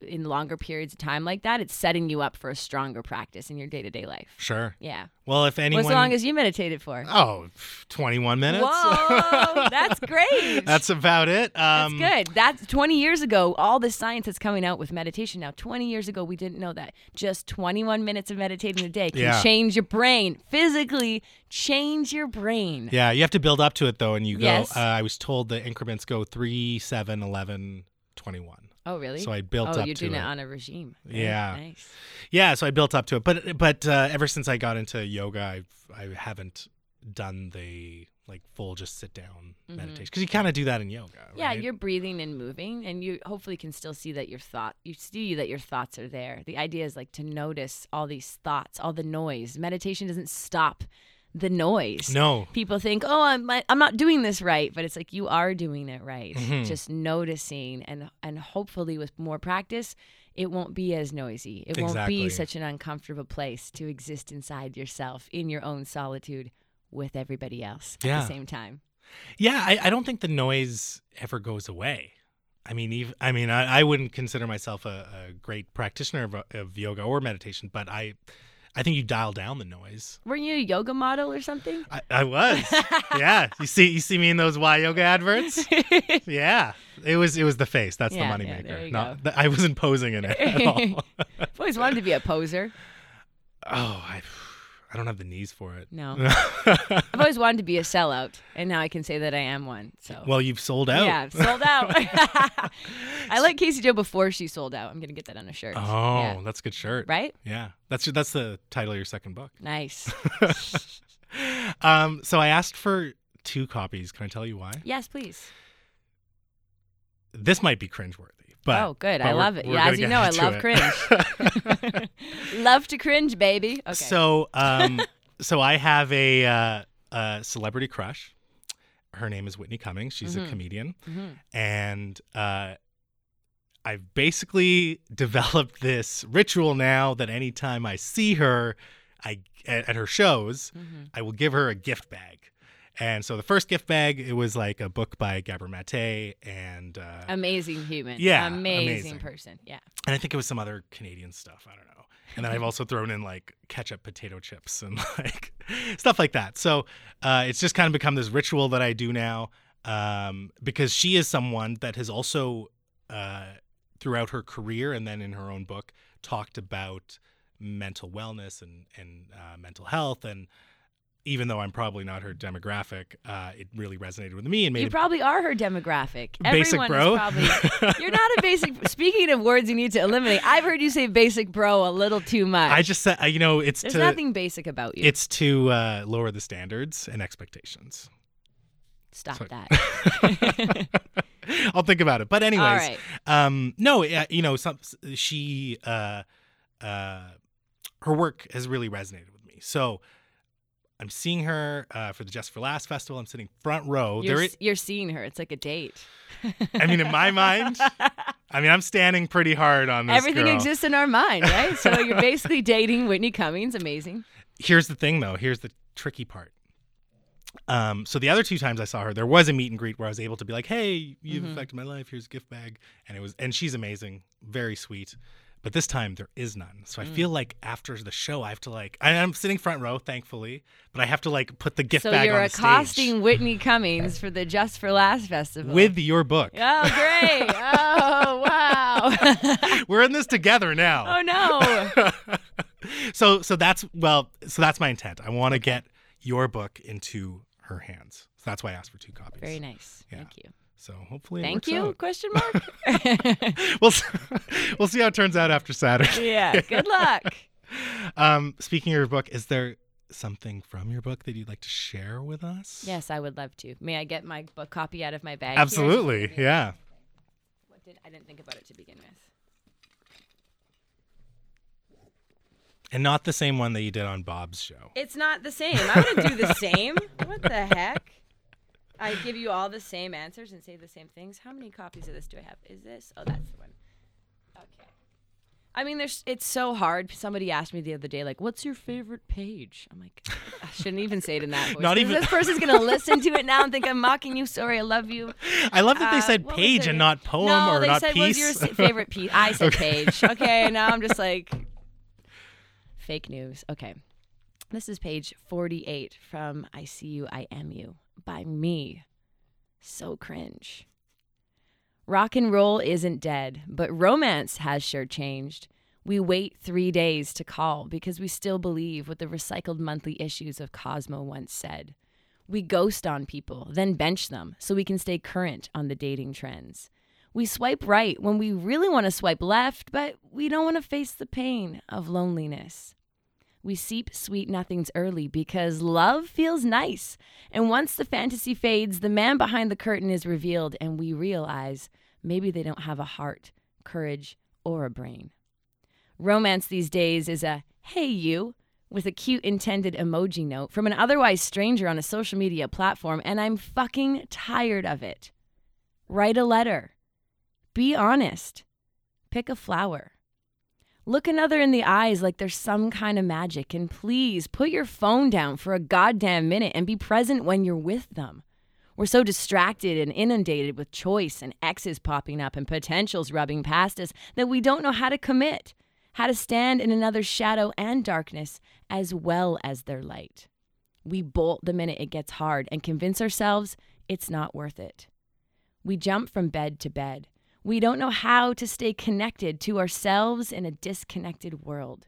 in longer periods of time like that, it's setting you up for a stronger practice in your day to day life. Sure. Yeah. Well, if anyone. as long as you meditated for? Oh, 21 minutes. Whoa, (laughs) that's great. That's about it. That's Um, good. That's 20 years ago. All this science that's coming out with meditation now. 20 years ago, we didn't know that. Just 21 minutes of meditating a day can Yeah. change your brain physically. Change your brain. Yeah, you have to build up to it though, and you go. Yes. Uh, I was told the increments go 3, 7, 11, 21. Oh, really? So I built oh, up you're doing it. it on a regime. Yeah. Nice. Yeah, so I built up to it, but but uh, ever since I got into yoga, I've I haven't done the like full just sit down meditation because you kind of do that in yoga. Mm-hmm. Yeah, right? you're breathing and moving, and you hopefully can still see that your thought. You see that your thoughts are there. The idea is like to notice all these thoughts, all the noise. Meditation doesn't stop the noise. No. People think, "Oh, I'm I'm not doing this right," but it's like you are doing it right. Mhm. Just noticing and and hopefully with more practice, it won't be as noisy. It won't be such an uncomfortable place to exist inside yourself in your own solitude with everybody else at the same time. Yeah, I, I don't think the noise ever goes away. I mean, even, I mean, I, I wouldn't consider myself a, a great practitioner of, of yoga or meditation, but I, I think you dial down the noise. Were you a yoga model or something? I, I was, (laughs) yeah. You see, you see me in those Y yoga adverts. (laughs) Yeah, it was, it was the face. That's Yeah, the moneymaker. you Not, th- I wasn't posing in it at all. (laughs) I've always wanted to be a poser. oh, I, I don't have the knees for it. No. (laughs) I've always wanted to be a sellout, and now I can say that I am one. So well, you've sold out. yeah, I've sold out. (laughs) (laughs) I like Casey-Jo before she sold out. I'm gonna get that on a shirt. Oh, Yeah. that's a good shirt. right? Yeah, that's that's the title of your second book. Nice. um, so I asked for two copies. Can I tell you why? yes, please. This might be cringeworthy, but oh, good. I love it. Yeah, as you know, I love it. cringe. (laughs) (laughs) love to cringe, baby. Okay. So, um, so I have a uh, a celebrity crush. Her name is Whitney Cummings. She's a Mhm. comedian, Mhm. and uh, I've basically developed this ritual now that anytime I see her, I at, at her shows, Mhm. I will give her a gift bag. And so the first gift bag, it was like a book by Gabor Mate, and uh, Amazing human. Yeah, Amazing, amazing. person. Yeah. and I think it was some other Canadian stuff. I don't know. And then I've also thrown in like ketchup potato chips and (laughs) like stuff like that. So uh, it's just kind of become this ritual that I do now um, because she is someone that has also, uh, throughout her career and then in her own book, talked about mental wellness and, and uh, mental health. And even though I'm probably not her demographic, uh, it really resonated with me and made You it probably are her demographic. basic Everyone bro. is probably. (laughs) You're not a basic. Speaking of words you need to eliminate, I've heard you say basic bro a little too much. I just said, uh, you know, it's There's to nothing basic about you. it's to uh, lower the standards and expectations. Stop that. (laughs) I'll think about it. But anyways, All right. um, no, you know, some she uh, uh, her work has really resonated with me. So I'm seeing her uh, for the Just for Laughs festival. I'm sitting front row. You're, There, s- you're seeing her. It's like a date. I mean, in my mind, (laughs) I mean, I'm standing pretty hard on this. Everything girl. exists in our mind, right? So (laughs) you're basically dating Whitney Cummings. Amazing. Here's the thing, though. Here's the tricky part. Um, so the other two times I saw her, there was a meet and greet where I was able to be like, "Hey, you've Mhm. affected my life. Here's a gift bag," and it was, and she's amazing, very sweet. But this time there is none. So I Mm. feel like after the show, I have to like, I, I'm sitting front row, thankfully, but I have to like put the gift bag. so bag you're on the accosting stage Whitney (laughs) Cummings for the Just for Laughs festival. with your book. Oh, great. (laughs) Oh, wow. (laughs) We're in this together now. oh, no. so so that's well so that's my intent i want to get your book into her hands so that's why i asked for two copies Very nice. Yeah. Thank you. So hopefully Thank you? out. Question (laughs) mark? (laughs) we'll we'll see how it turns out after saturday yeah. Good luck. (laughs) um speaking of your book is there something from your book that you'd like to share with us Yes, I would love to. May I get my book copy out of my bag? here? absolutely yeah What did I didn't think about it to begin with. and not the same one that you did on bob's show It's not the same. I wouldn't do the same. What the heck? I give you all the same answers and say the same things. How many copies of this do I have? Is this? Oh, that's the one. Okay. I mean, there's. It's so hard. Somebody asked me the other day, like, "What's your favorite page?" I'm like, (laughs) I shouldn't even say it in that voice. Not even- This person's gonna listen to it now and think I'm mocking you. Sorry, I love you. (laughs) i love that they Uh, said what was page their and name? not poem no, or they not said, piece "What's your sa- favorite piece?" I said page. (laughs) Okay, now I'm just like fake news. Okay, this is page 48 from "I See You, I Am You" by me. So cringe. Rock and roll isn't dead, but romance has sure changed. We wait three days to call because we still believe what the recycled monthly issues of Cosmo once said. We ghost on people, then bench them so we can stay current on the dating trends. We swipe right when we really want to swipe left, but we don't want to face the pain of loneliness. We seep sweet nothings early because love feels nice. And once the fantasy fades, the man behind the curtain is revealed, and we realize maybe they don't have a heart, courage, or a brain. Romance these days is a hey, you, with a cute intended emoji note from an otherwise stranger on a social media platform, and I'm fucking tired of it. Write a letter. Be honest. Pick a flower. Look another in the eyes like there's some kind of magic, and please put your phone down for a goddamn minute and be present when you're with them. We're so distracted and inundated with choice and X's popping up and potentials rubbing past us that we don't know how to commit, how to stand in another's shadow and darkness as well as their light. We bolt the minute it gets hard and convince ourselves it's not worth it. We jump from bed to bed. We don't know how to stay connected to ourselves in a disconnected world.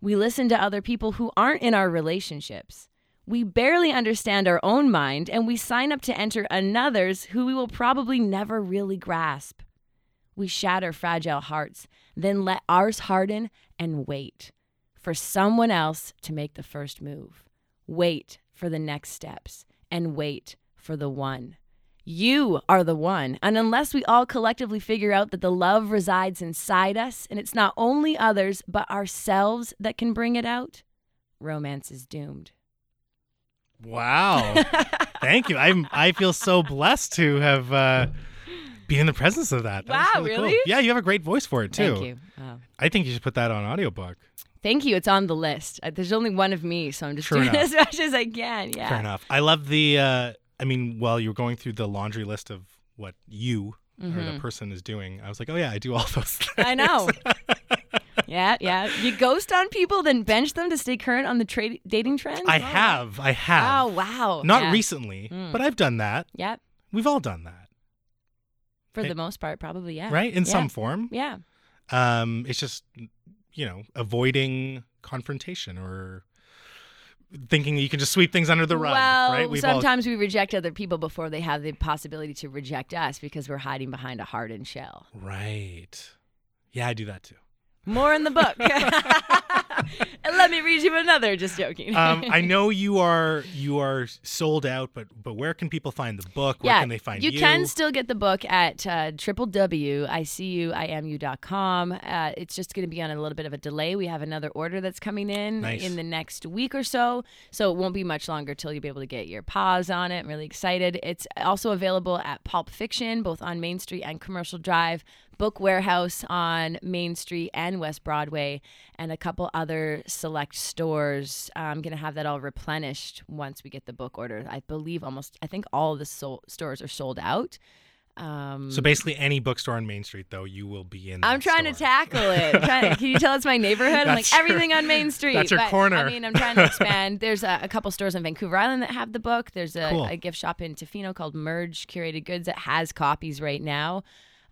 We listen to other people who aren't in our relationships. We barely understand our own mind, and we sign up to enter another's who we will probably never really grasp. We shatter fragile hearts, then let ours harden and wait for someone else to make the first move. Wait for the next steps and wait for the one. You are the one. And unless we all collectively figure out that the love resides inside us and it's not only others, but ourselves that can bring it out, romance is doomed. Wow. (laughs) Thank you. I'm I feel so blessed to have uh be in the presence of that. that Wow, cool. really? Yeah, you have a great voice for it too. Thank you. Oh. I think you should put that on audiobook. Thank you. It's on the list. Uh, There's only one of me, so I'm just Sure doing (laughs) enough. as much as I can. Yeah. Fair enough. I love the uh I mean, while you were going through the laundry list of what you or the person is doing, I was like, Oh yeah, I do all (laughs) those things. Mm-hmm. I know. (laughs) yeah, yeah. You ghost on people, then bench them to stay current on the trade dating trends. I Oh. have. I have. Oh wow. Not yeah. recently, Mm. but I've done that. Yep. We've all done that, For the most part, probably. Yeah. right? In Yeah. some form. Yeah. Um, it's just, you know, avoiding confrontation or thinking you can just sweep things under the rug, well, right? We've all- sometimes we reject other people before they have the possibility to reject us because we're hiding behind a hardened shell. right. Yeah, I do that too. More in the book. (laughs) (laughs) and let me read you another. Just joking. Um, I (laughs) know you are you are sold out, but but where can people find the book? Where yeah, can they find you? you can still get the book at uh, www.icuimu.com. Uh, it's just going to be on a little bit of a delay. We have another order that's coming in Nice. in the next week or so, so it won't be much longer till you'll be able to get your paws on it. I'm really excited. It's also available at Pulp Fiction, both on Main Street and Commercial Drive. Book Warehouse on Main Street and West Broadway, and a couple other select stores. I'm going to have that all replenished once we get the book order. I believe almost, I think all the sol- stores are sold out. Um, So basically, any bookstore on Main Street, though, you will be in. I'm trying to tackle it. (laughs) Trying- can you tell it's my neighborhood? I'm like your- everything on Main Street. that's your But, corner. I mean, I'm trying to (laughs) expand. There's a, a couple stores on Vancouver Island that have the book. There's a, Cool. a gift shop in Tofino called Merge Curated Goods that has copies right now.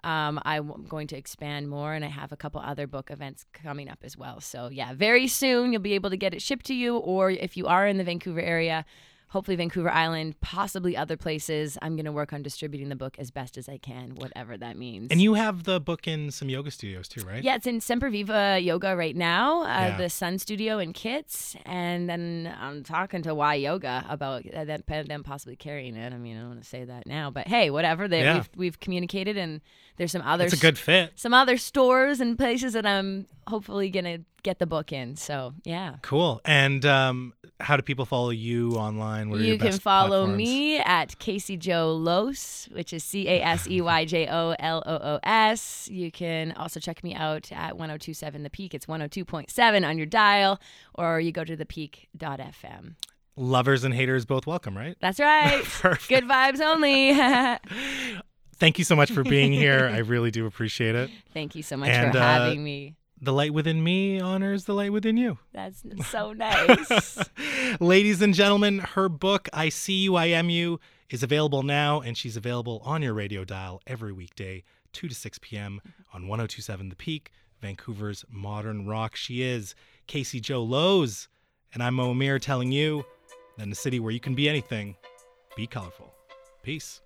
Um, I'm going to expand more, and I have a couple other book events coming up as well. So yeah, very soon you'll be able to get it shipped to you, or if you are in the Vancouver area, hopefully Vancouver Island, possibly other places. I'm going to work on distributing the book as best as I can, whatever that means. And you have the book in some yoga studios too, right? Yeah, it's in Semperviva Yoga right now, uh, Yeah. the Sun Studio in Kits, and then I'm talking to Y Yoga about uh, that, them possibly carrying it. I mean, I don't want to say that now, but hey, whatever. They, Yeah. we've, we've communicated, and there's some other It's a good fit. some other stores and places that I'm hopefully gonna get the book in. So yeah. Cool. And um, how do people follow you online? What are You can follow platforms? me at Casey-Jo Loos, which is C A S E Y J O L O O S. You can also check me out at 1027 The Peak. It's 102.7 on your dial, or you go to thepeak.fm. Lovers and haters both welcome, right? That's right. (laughs) Good vibes only. (laughs) Thank you so much for being here. (laughs) I really do appreciate it. Thank you so much And, for uh, having me. The light within me honors the light within you. That's so nice. (laughs) Ladies and gentlemen, her book, I See You, I Am You, is available now, and she's available on your radio dial every weekday, 2 to 6 p.m. on 1027 The Peak, Vancouver's modern rock. She is Casey-Jo Loos, and I'm Mo Amir telling you that in a city where you can be anything, be colorful. Peace.